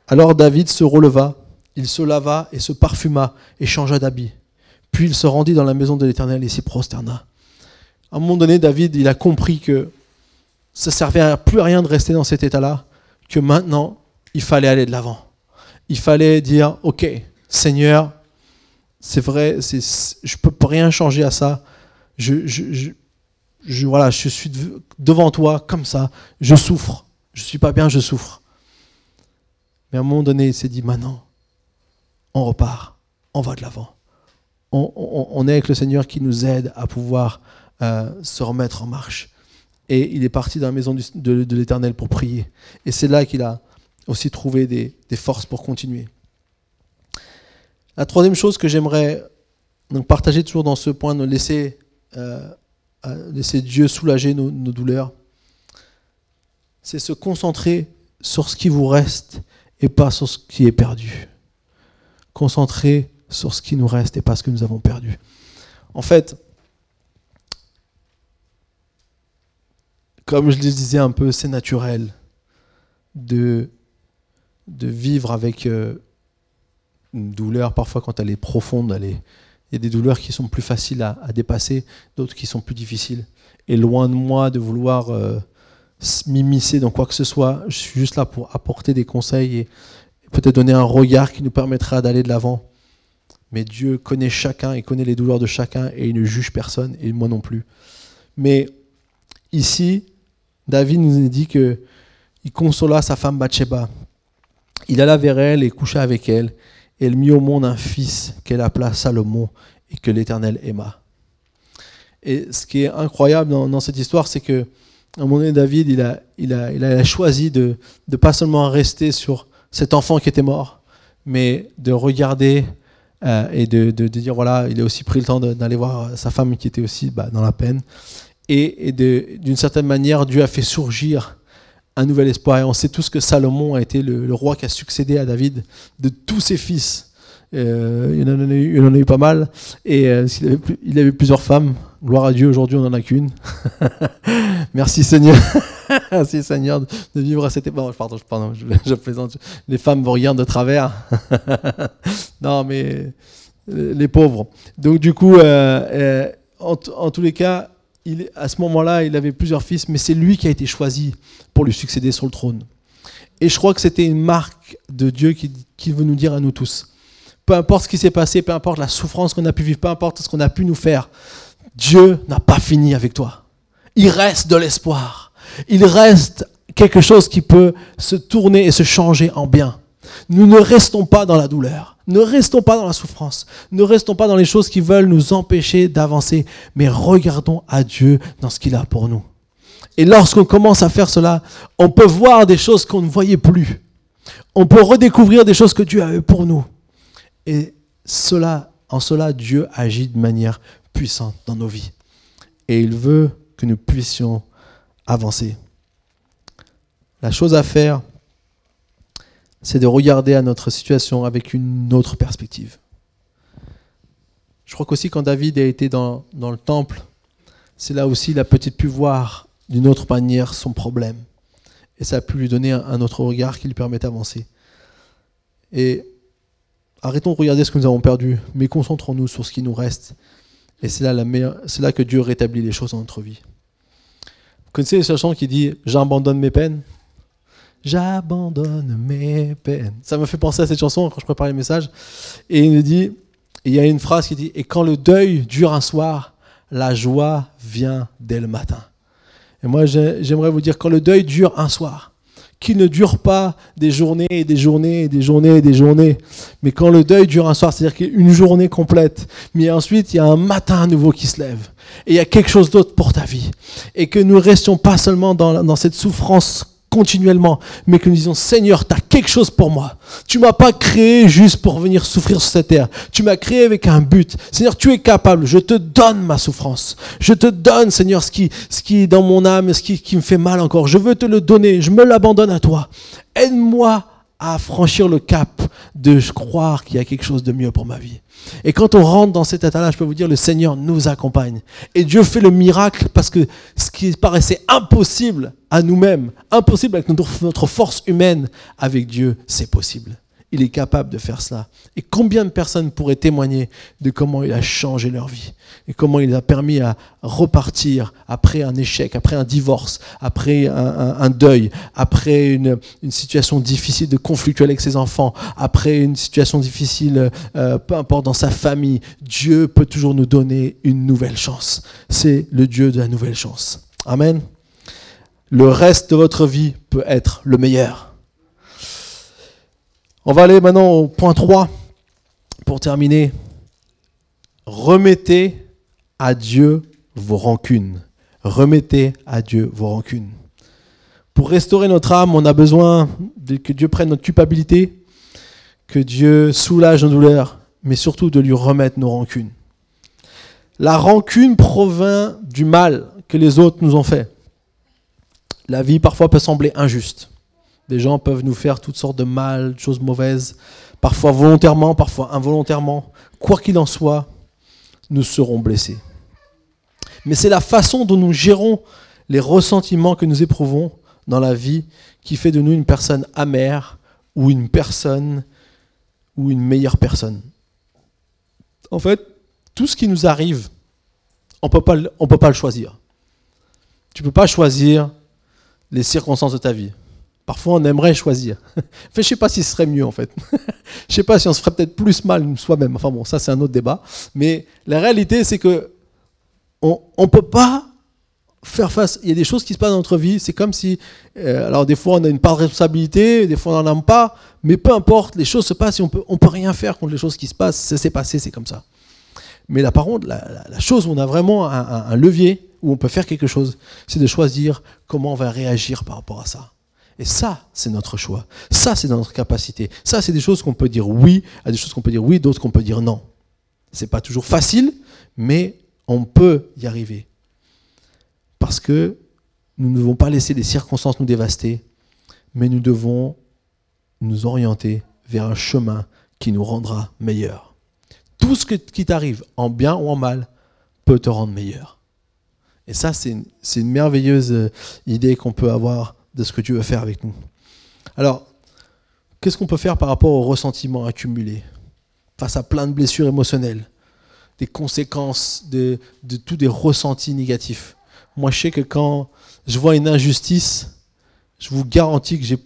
Alors David se releva, il se lava et se parfuma et changea d'habit. Puis il se rendit dans la maison de l'Éternel et s'y prosterna. À un moment donné, David, il a compris que ça servait plus à rien de rester dans cet état-là, que maintenant, il fallait aller de l'avant il fallait dire, OK, Seigneur, c'est vrai, je ne peux rien changer à ça. Je, je, voilà, je suis devant toi comme ça, je souffre. Je ne suis pas bien, je souffre. Mais à un moment donné, il s'est dit, maintenant, on repart, on va de l'avant. On, est avec le Seigneur qui nous aide à pouvoir euh, se remettre en marche. Et il est parti dans la maison de l'Éternel pour prier. Et c'est là qu'il a aussi trouver des, forces pour continuer. La troisième chose que j'aimerais partager toujours dans ce point, de laisser, euh, laisser Dieu soulager nos, nos douleurs, c'est se concentrer sur ce qui vous reste et pas sur ce qui est perdu. Concentrer sur ce qui nous reste et pas ce que nous avons perdu. En fait, comme je le disais un peu, c'est naturel de de vivre avec euh, une douleur, parfois quand elle est profonde, elle est, il y a des douleurs qui sont plus faciles à, dépasser, d'autres qui sont plus difficiles. Et loin de moi de vouloir euh, m'immiscer dans quoi que ce soit, je suis juste là pour apporter des conseils et, peut-être donner un regard qui nous permettra d'aller de l'avant. Mais Dieu connaît chacun, et connaît les douleurs de chacun et il ne juge personne, et moi non plus. Mais ici, David nous a dit que il consola sa femme Bathsheba il alla vers elle et coucha avec elle, et elle mit au monde un fils qu'elle appela Salomon et que l'Éternel aima. Et ce qui est incroyable dans, cette histoire, c'est que à un moment donné, David, il a, il a, il a choisi de ne pas seulement rester sur cet enfant qui était mort, mais de regarder euh, et de, de, dire, voilà, il a aussi pris le temps d'aller voir sa femme qui était aussi bah, dans la peine. Et, et d'une certaine manière, Dieu a fait surgir un nouvel espoir. Et on sait tous que Salomon a été le, roi qui a succédé à David de tous ses fils. Euh, il, en a eu, pas mal. Et euh, il, avait, plusieurs femmes. Gloire à Dieu, aujourd'hui on n'en a qu'une. Merci Seigneur. Merci Seigneur de vivre à cette époque. Pardon, je, plaisante. Les femmes vous regardent de travers. non, mais euh, les pauvres. Donc du coup, en tous les cas, à ce moment-là, il avait plusieurs fils, mais c'est lui qui a été choisi pour lui succéder sur le trône. Et je crois que c'était une marque de Dieu qui, veut nous dire à nous tous. Peu importe ce qui s'est passé, peu importe la souffrance qu'on a pu vivre, peu importe ce qu'on a pu nous faire, Dieu n'a pas fini avec toi. Il reste de l'espoir. Il reste quelque chose qui peut se tourner et se changer en bien. Nous ne restons pas dans la douleur. Ne restons pas dans la souffrance. Ne restons pas dans les choses qui veulent nous empêcher d'avancer. Mais regardons à Dieu dans ce qu'il a pour nous. Et lorsqu'on commence à faire cela, on peut voir des choses qu'on ne voyait plus. On peut redécouvrir des choses que Dieu a eu pour nous. Et cela, en cela, Dieu agit de manière puissante dans nos vies. Et il veut que nous puissions avancer. La chose à faire, c'est de regarder à notre situation avec une autre perspective. Je crois qu'aussi quand David a été dans, le temple, c'est là aussi il a peut-être pu voir d'une autre manière son problème. Et ça a pu lui donner un, autre regard qui lui permet d'avancer. Et arrêtons de regarder ce que nous avons perdu, mais concentrons-nous sur ce qui nous reste. Et c'est là, la c'est là que Dieu rétablit les choses dans notre vie. Vous connaissez cette chanson qui dit J'abandonne mes peines J'abandonne mes peines. Ça me fait penser à cette chanson quand je prépare les messages. Et il dit, il y a une phrase qui dit Et quand le deuil dure un soir, la joie vient dès le matin. Et moi, j'aimerais vous dire quand le deuil dure un soir, qu'il ne dure pas des journées et des journées et des journées et des journées, mais quand le deuil dure un soir, c'est-à-dire qu'il y a une journée complète, mais ensuite il y a un matin à nouveau qui se lève, et il y a quelque chose d'autre pour ta vie, et que nous restions pas seulement dans, dans cette souffrance continuellement, mais que nous disons, Seigneur, tu as quelque chose pour moi. Tu m'as pas créé juste pour venir souffrir sur cette terre. Tu m'as créé avec un but. Seigneur, tu es capable. Je te donne ma souffrance. Je te donne, Seigneur, ce qui, ce qui est dans mon âme, ce qui, qui me fait mal encore. Je veux te le donner. Je me l'abandonne à toi. Aide-moi à franchir le cap de croire qu'il y a quelque chose de mieux pour ma vie. Et quand on rentre dans cet état-là, je peux vous dire, le Seigneur nous accompagne. Et Dieu fait le miracle parce que ce qui paraissait impossible à nous-mêmes, impossible avec notre force humaine, avec Dieu, c'est possible il est capable de faire cela. Et combien de personnes pourraient témoigner de comment il a changé leur vie et comment il a permis à repartir après un échec, après un divorce, après un, deuil, après une, situation difficile de conflictuel avec ses enfants, après une situation difficile, euh, peu importe, dans sa famille. Dieu peut toujours nous donner une nouvelle chance. C'est le Dieu de la nouvelle chance. Amen. Le reste de votre vie peut être le meilleur. On va aller maintenant au point 3 pour terminer. Remettez à Dieu vos rancunes. Remettez à Dieu vos rancunes. Pour restaurer notre âme, on a besoin que Dieu prenne notre culpabilité, que Dieu soulage nos douleurs, mais surtout de lui remettre nos rancunes. La rancune provient du mal que les autres nous ont fait. La vie parfois peut sembler injuste. Des gens peuvent nous faire toutes sortes de mal, de choses mauvaises, parfois volontairement, parfois involontairement. Quoi qu'il en soit, nous serons blessés. Mais c'est la façon dont nous gérons les ressentiments que nous éprouvons dans la vie qui fait de nous une personne amère ou une personne ou une meilleure personne. En fait, tout ce qui nous arrive, on ne peut pas le choisir. Tu ne peux pas choisir les circonstances de ta vie. Parfois, on aimerait choisir. enfin, je ne sais pas si ce serait mieux, en fait. je ne sais pas si on se ferait peut-être plus mal soi-même. Enfin bon, ça, c'est un autre débat. Mais la réalité, c'est que on ne peut pas faire face. Il y a des choses qui se passent dans notre vie. C'est comme si, euh, alors des fois, on a une part de responsabilité, des fois, on n'en a pas. Mais peu importe, les choses se passent et on peut, ne peut rien faire contre les choses qui se passent. Ça s'est passé, c'est comme ça. Mais là, par contre, la, chose où on a vraiment un levier, où on peut faire quelque chose, c'est de choisir comment on va réagir par rapport à ça. Et ça, c'est notre choix. Ça, c'est notre capacité. Ça, c'est des choses qu'on peut dire oui, à des choses qu'on peut dire oui, d'autres qu'on peut dire non. C'est pas toujours facile, mais on peut y arriver. Parce que nous ne devons pas laisser les circonstances nous dévaster, mais nous devons nous orienter vers un chemin qui nous rendra meilleurs. Tout ce qui t'arrive, en bien ou en mal, peut te rendre meilleur. Et ça, c'est une, merveilleuse euh, idée qu'on peut avoir de ce que Dieu veut faire avec nous. Alors, qu'est-ce qu'on peut faire par rapport aux ressentiments accumulés face à plein de blessures émotionnelles, des conséquences de, tous des ressentis négatifs? Moi, je sais que quand je vois une injustice, je vous garantis que j'ai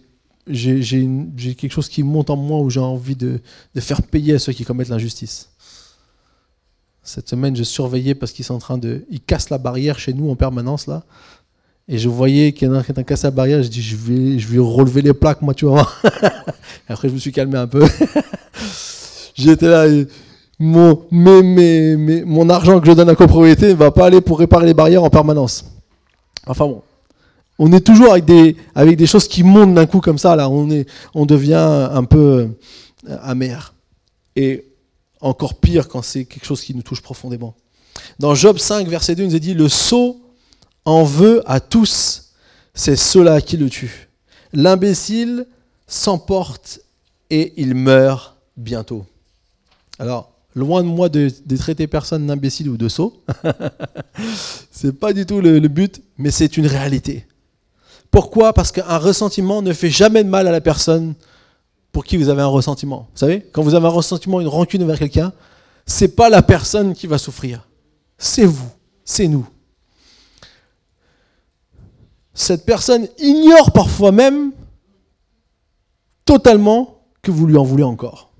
j'ai quelque chose qui monte en moi où j'ai envie de, de, faire payer à ceux qui commettent l'injustice. Cette semaine, je surveillais parce qu'ils sont en train de. Ils cassent la barrière chez nous en permanence, là. Et je voyais qu'il y en a qui ont cassé la barrière. Je dis, je vais, je vais relever les plaques, moi, tu vois. Après, je me suis calmé un peu. J'étais là. Mon, mon argent que je donne à copropriété ne va pas aller pour réparer les barrières en permanence. Enfin bon. On est toujours avec des, avec des choses qui montent d'un coup comme ça. Là, on, est, on devient un peu euh, amer. Et encore pire quand c'est quelque chose qui nous touche profondément. Dans Job 5, verset 2, il nous est dit Le sot en veut à tous, c'est ceux-là qui le tuent. L'imbécile s'emporte et il meurt bientôt. Alors, loin de moi de, traiter personne d'imbécile ou de sot, c'est pas du tout le but, mais c'est une réalité. Pourquoi? Parce qu'un ressentiment ne fait jamais de mal à la personne pour qui vous avez un ressentiment. Vous savez, quand vous avez un ressentiment, une rancune envers quelqu'un, c'est pas la personne qui va souffrir. C'est vous, c'est nous. Cette personne ignore parfois même totalement que vous lui en voulez encore.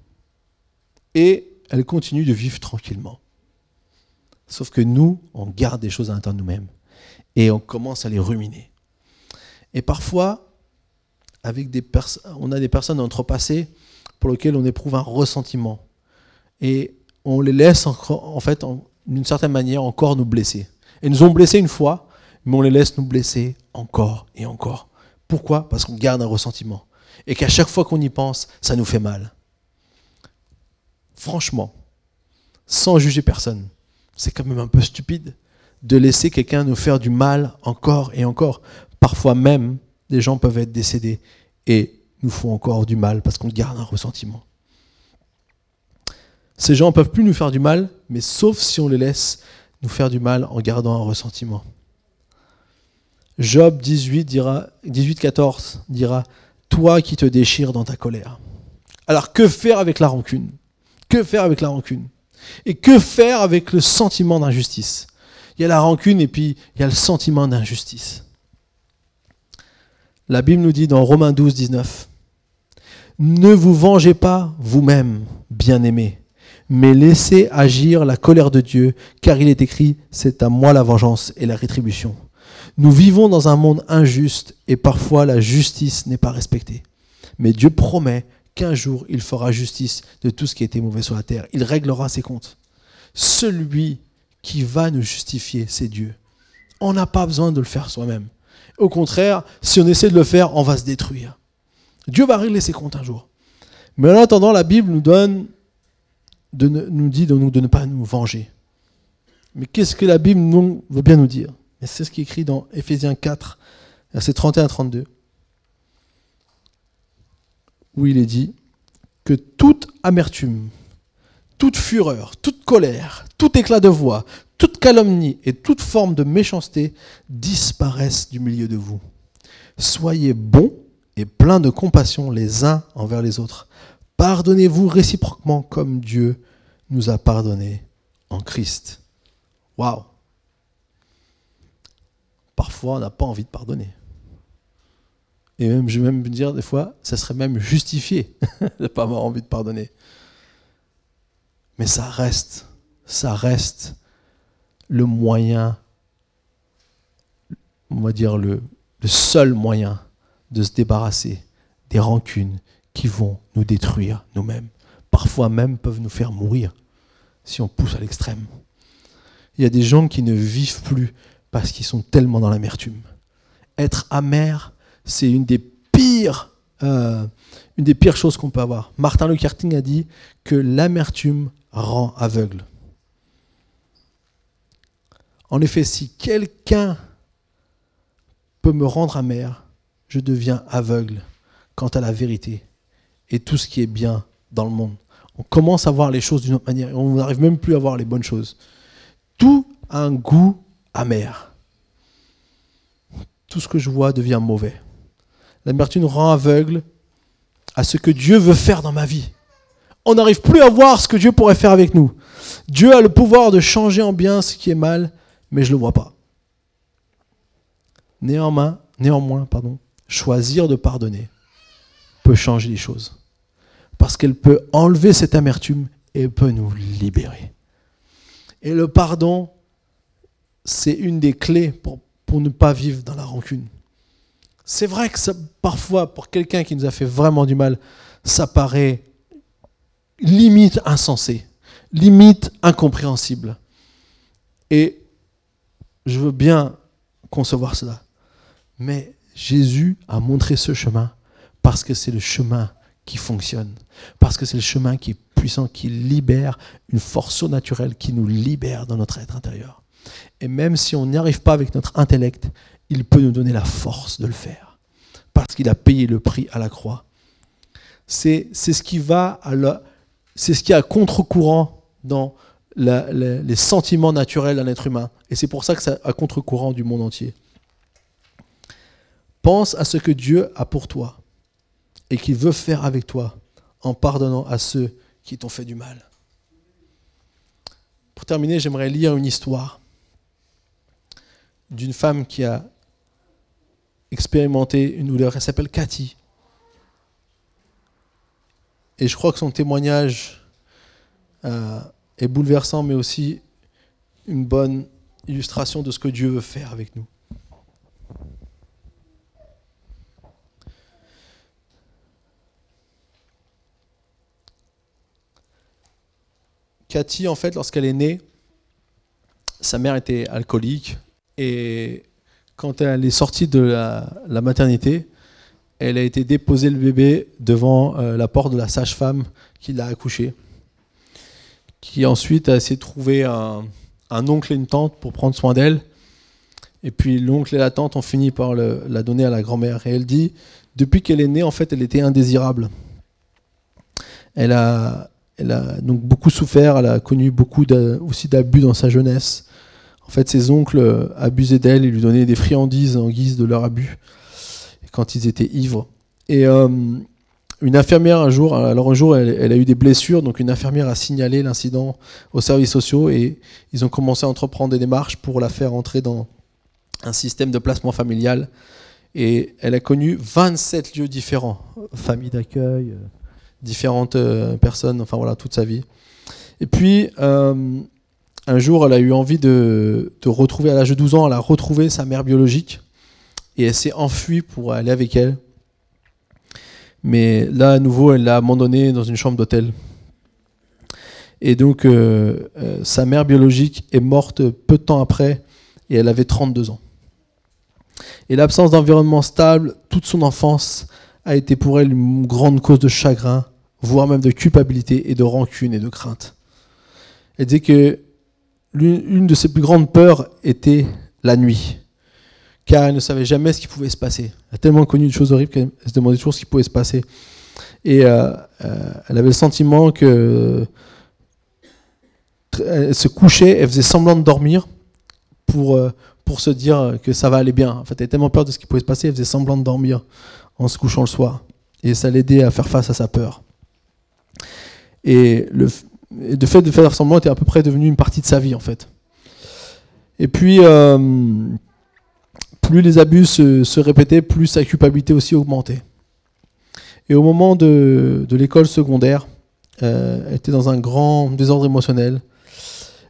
Et elle continue de vivre tranquillement. Sauf que nous, on garde des choses à l'intérieur de nous-mêmes. Et on commence à les ruminer. Et parfois, avec des on a des personnes dans notre passé pour lesquelles on éprouve un ressentiment. Et on les laisse en fait, d'une certaine manière, encore nous blesser. Ils nous ont blessés une fois, mais on les laisse nous blesser encore et encore. Pourquoi? Parce qu'on garde un ressentiment. Et qu'à chaque fois qu'on y pense, ça nous fait mal. Franchement, sans juger personne, c'est quand même un peu stupide de laisser quelqu'un nous faire du mal encore et encore. Parfois même, des gens peuvent être décédés et nous font encore du mal parce qu'on garde un ressentiment. Ces gens ne peuvent plus nous faire du mal, mais sauf si on les laisse nous faire du mal en gardant un ressentiment. Job 18, dira, 18 14 dira Toi qui te déchires dans ta colère. Alors que faire avec la rancune? Que faire avec la rancune? Et que faire avec le sentiment d'injustice? Il y a la rancune et puis il y a le sentiment d'injustice. La Bible nous dit dans Romains 12, 19, Ne vous vengez pas vous-même, bien-aimés, mais laissez agir la colère de Dieu, car il est écrit, c'est à moi la vengeance et la rétribution. Nous vivons dans un monde injuste et parfois la justice n'est pas respectée. Mais Dieu promet qu'un jour il fera justice de tout ce qui a été mauvais sur la terre. Il réglera ses comptes. Celui qui va nous justifier, c'est Dieu. On n'a pas besoin de le faire soi-même. Au contraire, si on essaie de le faire, on va se détruire. Dieu va régler ses comptes un jour. Mais en attendant, la Bible nous donne, nous dit de, de ne pas nous venger. Mais qu'est-ce que la Bible veut bien nous dire? Et c'est ce qui est écrit dans Éphésiens 4, versets 31 32, où il est dit que toute amertume, toute fureur, toute colère, tout éclat de voix, toute calomnie et toute forme de méchanceté disparaissent du milieu de vous. Soyez bons et pleins de compassion les uns envers les autres. Pardonnez-vous réciproquement comme Dieu nous a pardonné en Christ. Waouh Parfois, on n'a pas envie de pardonner. Et même, je vais même dire des fois, ça serait même justifié de ne pas avoir envie de pardonner. Mais ça reste, ça reste le moyen, on va dire le, seul moyen de se débarrasser des rancunes qui vont nous détruire nous-mêmes. Parfois même peuvent nous faire mourir si on pousse à l'extrême. Il y a des gens qui ne vivent plus parce qu'ils sont tellement dans l'amertume. Être amer, c'est une des pires, euh, une des pires choses qu'on peut avoir. Martin Luther King a dit que l'amertume rend aveugle. En effet, si quelqu'un peut me rendre amer, je deviens aveugle quant à la vérité et tout ce qui est bien dans le monde. On commence à voir les choses d'une autre manière. On n'arrive même plus à voir les bonnes choses. Tout a un goût amer. Tout ce que je vois devient mauvais. L'amertume rend aveugle à ce que Dieu veut faire dans ma vie. On n'arrive plus à voir ce que Dieu pourrait faire avec nous. Dieu a le pouvoir de changer en bien ce qui est mal mais je ne le vois pas. Néanmoins, néanmoins pardon, choisir de pardonner peut changer les choses. Parce qu'elle peut enlever cette amertume et peut nous libérer. Et le pardon, c'est une des clés pour, ne pas vivre dans la rancune. C'est vrai que parfois, pour quelqu'un qui nous a fait vraiment du mal, ça paraît limite insensé, limite incompréhensible. Et je veux bien concevoir cela. Mais Jésus a montré ce chemin parce que c'est le chemin qui fonctionne, parce que c'est le chemin qui est puissant, qui libère une force surnaturelle qui nous libère dans notre être intérieur. Et même si on n'y arrive pas avec notre intellect, il peut nous donner la force de le faire, parce qu'il a payé le prix à la croix. C'est ce qui va à c'est ce qui est à contre-courant dans les sentiments naturels d'un être humain. Et c'est pour ça que c'est à contre-courant du monde entier. Pense à ce que Dieu a pour toi et qu'il veut faire avec toi en pardonnant à ceux qui t'ont fait du mal. Pour terminer, j'aimerais lire une histoire d'une femme qui a expérimenté une douleur. Elle s'appelle Cathy. Et je crois que son témoignage euh, est bouleversant, mais aussi une bonne illustration de ce que Dieu veut faire avec nous. Cathy, en fait, lorsqu'elle est née, sa mère était alcoolique. Et quand elle est sortie de la, maternité, elle a été déposer le bébé devant euh, la porte de la sage-femme qui l'a accouché. Qui ensuite a essayé de trouver un, oncle et une tante pour prendre soin d'elle. Et puis l'oncle et la tante ont fini par la donner à la grand-mère. Et elle dit, depuis qu'elle est née, en fait, elle était indésirable. Elle a, elle a donc beaucoup souffert, elle a connu beaucoup aussi d'abus dans sa jeunesse. En fait, ses oncles abusaient d'elle et lui donnaient des friandises en guise de leur abus quand ils étaient ivres. Et euh, une infirmière un jour, alors un jour, elle, a eu des blessures, donc une infirmière a signalé l'incident aux services sociaux et ils ont commencé à entreprendre des démarches pour la faire entrer dans un système de placement familial. Et elle a connu 27 lieux différents, famille d'accueil, euh, différentes euh, personnes, enfin voilà, toute sa vie. Et puis, euh, un jour, elle a eu envie de, retrouver, à l'âge de 12 ans, elle a retrouvé sa mère biologique et elle s'est enfuie pour aller avec elle. Mais là, à nouveau, elle l'a abandonnée dans une chambre d'hôtel. Et donc, euh, sa mère biologique est morte peu de temps après et elle avait 32 ans. Et l'absence d'environnement stable, toute son enfance, a été pour elle une grande cause de chagrin voire même de culpabilité et de rancune et de crainte. Elle dit que l'une de ses plus grandes peurs était la nuit, car elle ne savait jamais ce qui pouvait se passer. Elle a tellement connu de choses horribles qu'elle se demandait toujours ce qui pouvait se passer. Et euh, euh, elle avait le sentiment que elle se couchait, elle faisait semblant de dormir pour, euh, pour se dire que ça va aller bien. En fait, elle avait tellement peur de ce qui pouvait se passer, elle faisait semblant de dormir en se couchant le soir. Et ça l'aidait à faire face à sa peur. Et le de fait de faire semblant était à peu près devenu une partie de sa vie en fait. Et puis, euh, plus les abus se, répétaient, plus sa culpabilité aussi augmentait. Et au moment de, l'école secondaire, euh, elle était dans un grand désordre émotionnel,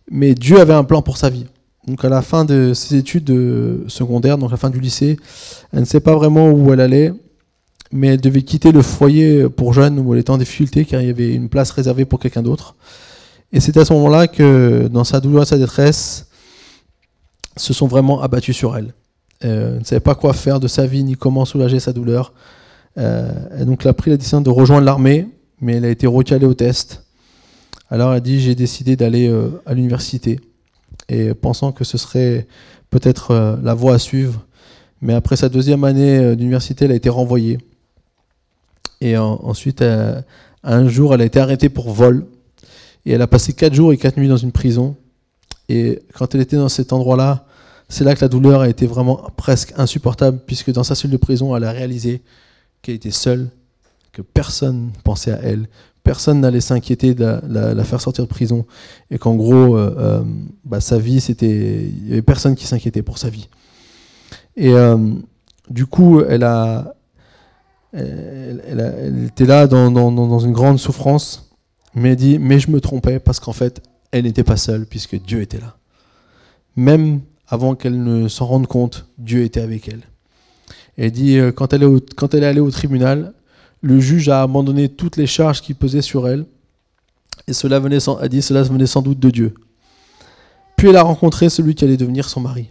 mais Dieu avait un plan pour sa vie. Donc à la fin de ses études secondaires, donc à la fin du lycée, elle ne sait pas vraiment où elle allait, mais elle devait quitter le foyer pour jeunes où elle était en difficulté car il y avait une place réservée pour quelqu'un d'autre. Et c'est à ce moment-là que, dans sa douleur et sa détresse, se sont vraiment abattus sur elle. Euh, elle ne savait pas quoi faire de sa vie ni comment soulager sa douleur. Euh, donc a pris la décision de rejoindre l'armée, mais elle a été recalée au test. Alors elle a dit j'ai décidé d'aller euh, à l'université et pensant que ce serait peut-être la voie à suivre. Mais après sa deuxième année d'université, elle a été renvoyée. Et ensuite, euh, un jour, elle a été arrêtée pour vol. Et elle a passé 4 jours et 4 nuits dans une prison. Et quand elle était dans cet endroit-là, c'est là que la douleur a été vraiment presque insupportable, puisque dans sa cellule de prison, elle a réalisé qu'elle était seule, que personne pensait à elle, personne n'allait s'inquiéter de la, faire sortir de prison, et qu'en gros, euh, euh, bah, sa vie, il n'y avait personne qui s'inquiétait pour sa vie. Et du coup, elle a, elle, était là dans, une grande souffrance, mais elle dit, mais je me trompais parce qu'en fait, elle n'était pas seule puisque Dieu était là. Même avant qu'elle ne s'en rende compte, Dieu était avec elle. Elle dit, euh, quand elle, est est allée au tribunal, le juge a abandonné toutes les charges qui pesaient sur elle, et cela venait sans, cela venait sans doute de Dieu. Puis elle a rencontré celui qui allait devenir son mari.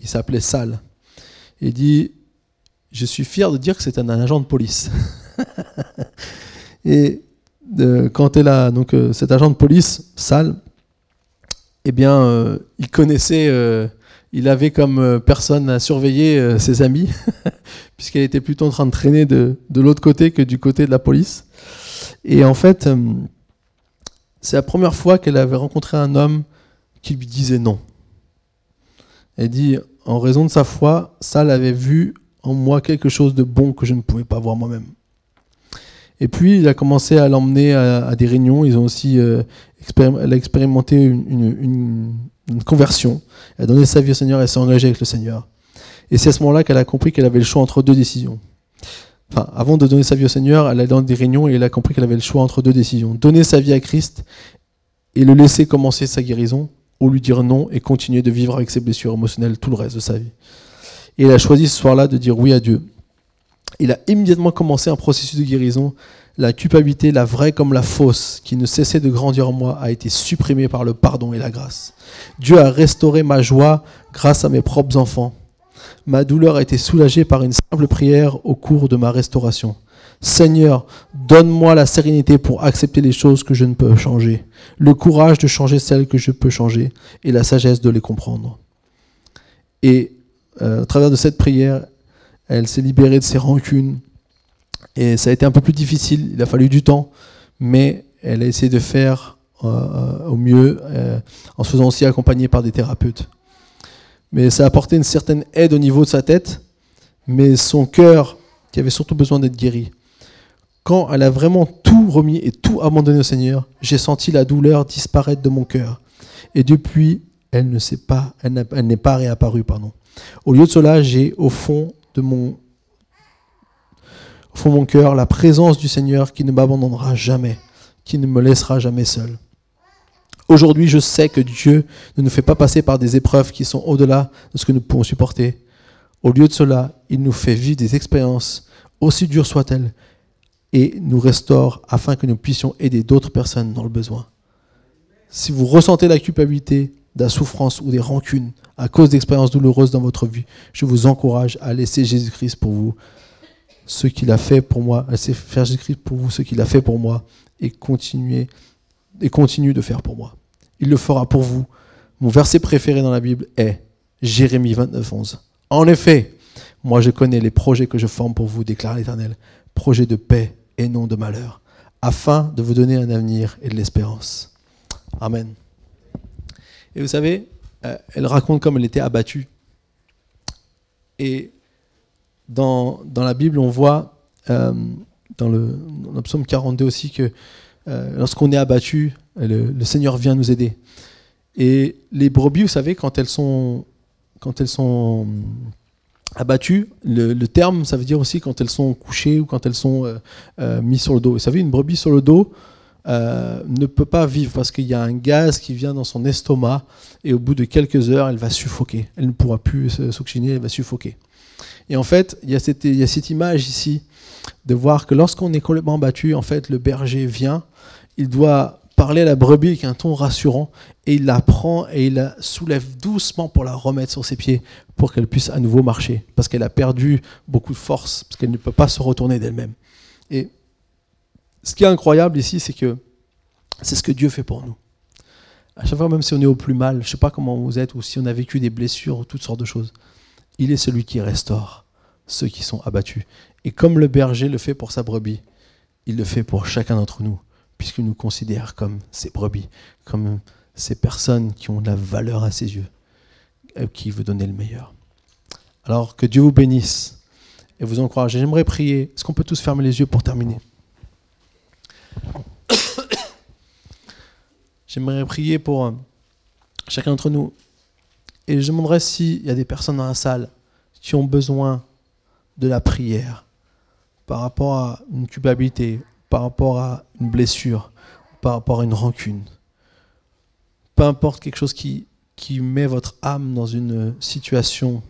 Il s'appelait Sal. Il dit, je suis fier de dire que c'est un, agent de police. et euh, quand elle a donc euh, cet agent de police, Sal, eh bien, il connaissait il avait comme euh, personne à surveiller euh, ses amis, puisqu'elle était plutôt en train de traîner de, l'autre côté que du côté de la police. Et en fait, euh, c'est la première fois qu'elle avait rencontré un homme qui lui disait non. Elle dit, en raison de sa foi, ça l'avait vu en moi quelque chose de bon que je ne pouvais pas voir moi-même. Et puis, il a commencé à l'emmener à, des réunions. Ils ont aussi, elle a expérimenté une, conversion. Elle a donné sa vie au Seigneur, elle s'est engagée avec le Seigneur. Et c'est à ce moment-là qu'elle a compris qu'elle avait le choix entre deux décisions. Enfin, avant de donner sa vie au Seigneur, elle a dans des réunions et elle a compris qu'elle avait le choix entre deux décisions. Donner sa vie à Christ et le laisser commencer sa guérison, ou lui dire non et continuer de vivre avec ses blessures émotionnelles tout le reste de sa vie. Elle a choisi ce soir-là de dire oui à Dieu. Il a immédiatement commencé un processus de guérison la culpabilité, la vraie comme la fausse, qui ne cessait de grandir en moi, a été supprimée par le pardon et la grâce. Dieu a restauré ma joie grâce à mes propres enfants. Ma douleur a été soulagée par une simple prière au cours de ma restauration. Seigneur, donne-moi la sérénité pour accepter les choses que je ne peux changer, le courage de changer celles que je peux changer et la sagesse de les comprendre. Et euh, à travers de cette prière, elle s'est libérée de ses rancunes, et ça a été un peu plus difficile, il a fallu du temps, mais elle a essayé de faire euh, au mieux euh, en se faisant aussi accompagner par des thérapeutes. Mais ça a apporté une certaine aide au niveau de sa tête, mais son cœur, qui avait surtout besoin d'être guéri. Quand elle a vraiment tout remis et tout abandonné au Seigneur, j'ai senti la douleur disparaître de mon cœur. Et depuis, elle ne s'est pas, elle n'est pas réapparue, pardon. Au lieu de cela, j'ai au fond de mon mon cœur la présence du Seigneur qui ne m'abandonnera jamais, qui ne me laissera jamais seul. Aujourd'hui, je sais que Dieu ne nous fait pas passer par des épreuves qui sont au-delà de ce que nous pouvons supporter. Au lieu de cela, il nous fait vivre des expériences, aussi dures soient-elles, et nous restaure afin que nous puissions aider d'autres personnes dans le besoin. Si vous ressentez la culpabilité, de la souffrance ou des rancunes à cause d'expériences douloureuses dans votre vie, je vous encourage à laisser Jésus-Christ pour vous ce qu'il a fait pour moi, c'est faire Jésus-Christ pour vous ce qu'il a fait pour moi et continuer et continue de faire pour moi. Il le fera pour vous. Mon verset préféré dans la Bible est Jérémie 29, 11. En effet, moi je connais les projets que je forme pour vous, déclare l'Éternel, projets de paix et non de malheur, afin de vous donner un avenir et de l'espérance. Amen. Et vous savez, euh, elle raconte comme elle était abattue. Et dans, la Bible, on voit, euh, dans, le, psaume 42 aussi, que euh, lorsqu'on est abattu, le, Seigneur vient nous aider. Et les brebis, vous savez, quand elles sont, quand elles sont abattues, le, terme, ça veut dire aussi quand elles sont couchées ou quand elles sont mises sur le dos. Vous savez, une brebis sur le dos, ne peut pas vivre parce qu'il y a un gaz qui vient dans son estomac et au bout de quelques heures, elle va suffoquer. Elle ne pourra plus s'oxygéner, elle va suffoquer. Et en fait, il y, a cette, cette image ici de voir que lorsqu'on est complètement battu, en fait, le berger vient, il doit parler à la brebis avec un ton rassurant et il la prend et il la soulève doucement pour la remettre sur ses pieds pour qu'elle puisse à nouveau marcher parce qu'elle a perdu beaucoup de force, parce qu'elle ne peut pas se retourner d'elle-même. Et ce qui est incroyable ici, c'est que c'est ce que Dieu fait pour nous. À chaque fois, même si on est au plus mal, je ne sais pas comment vous êtes ou si on a vécu des blessures ou toutes sortes de choses, il est celui qui restaure ceux qui sont abattus. Et comme le berger le fait pour sa brebis, il le fait pour chacun d'entre nous, puisqu'il nous considère comme ses brebis, comme ces personnes qui ont de la valeur à ses yeux, qui veut donner le meilleur. Alors que Dieu vous bénisse et vous encourage. J'aimerais prier. Est-ce qu'on peut tous fermer les yeux pour terminer? J'aimerais prier pour euh, chacun d'entre nous. Et je demanderais s'il y a des personnes dans la salle qui ont besoin de la prière par rapport à une culpabilité, par rapport à une blessure, par rapport à une rancune. peu importe quelque chose qui, met votre âme dans une situation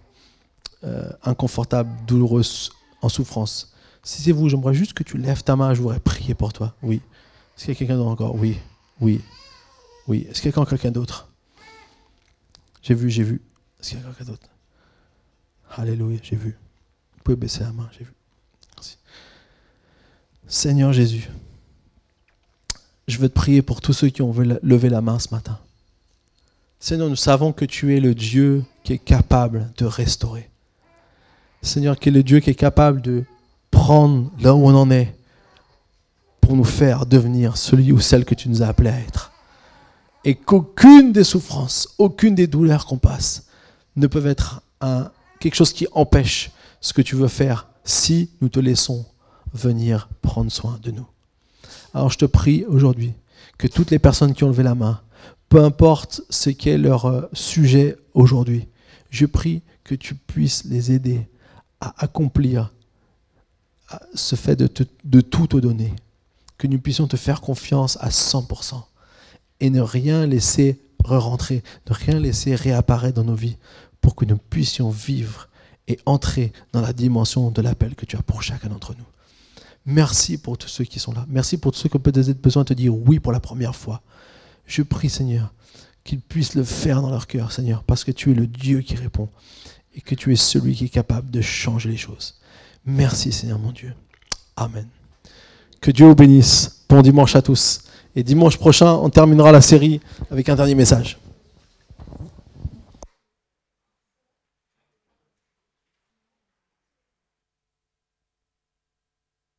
euh, inconfortable, douloureuse, en souffrance. Si c'est vous, j'aimerais juste que tu lèves ta main, je voudrais prier pour toi. Oui. Est-ce qu'il y a quelqu'un d'autre encore? Oui. Oui. Oui. Est-ce qu'il y a quelqu'un d'autre? J'ai vu, j'ai vu. Est-ce qu'il y a quelqu'un d'autre? Alléluia, j'ai vu. Vous pouvez baisser la main, j'ai vu. Merci. Seigneur Jésus, je veux te prier pour tous ceux qui ont levé la main ce matin. Seigneur, nous savons que tu es le Dieu qui est capable de restaurer. Seigneur, qui est le Dieu qui est capable de prendre là où on en est pour nous faire devenir celui ou celle que tu nous as appelé à être. Et qu'aucune des souffrances, aucune des douleurs qu'on passe ne peuvent être quelque chose qui empêche ce que tu veux faire si nous te laissons venir prendre soin de nous. Alors je te prie aujourd'hui que toutes les personnes qui ont levé la main, peu importe ce qu'est leur euh, sujet aujourd'hui, je prie que tu puisses les aider à accomplir ce fait de, de tout te donner, que nous puissions te faire confiance à 100% et ne rien laisser re-rentrer, ne rien laisser réapparaître dans nos vies pour que nous puissions vivre et entrer dans la dimension de l'appel que tu as pour chacun d'entre nous. Merci pour tous ceux qui sont là. Merci pour tous ceux qui ont peut-être besoin de te dire oui pour la première fois. Je prie, Seigneur, qu'ils puissent le faire dans leur cœur, Seigneur, parce que tu es le Dieu qui répond et que tu es celui qui est capable de changer les choses. Merci, Seigneur mon Dieu. Amen. Que Dieu vous bénisse. Bon dimanche à tous. Et dimanche prochain, on terminera la série avec un dernier message.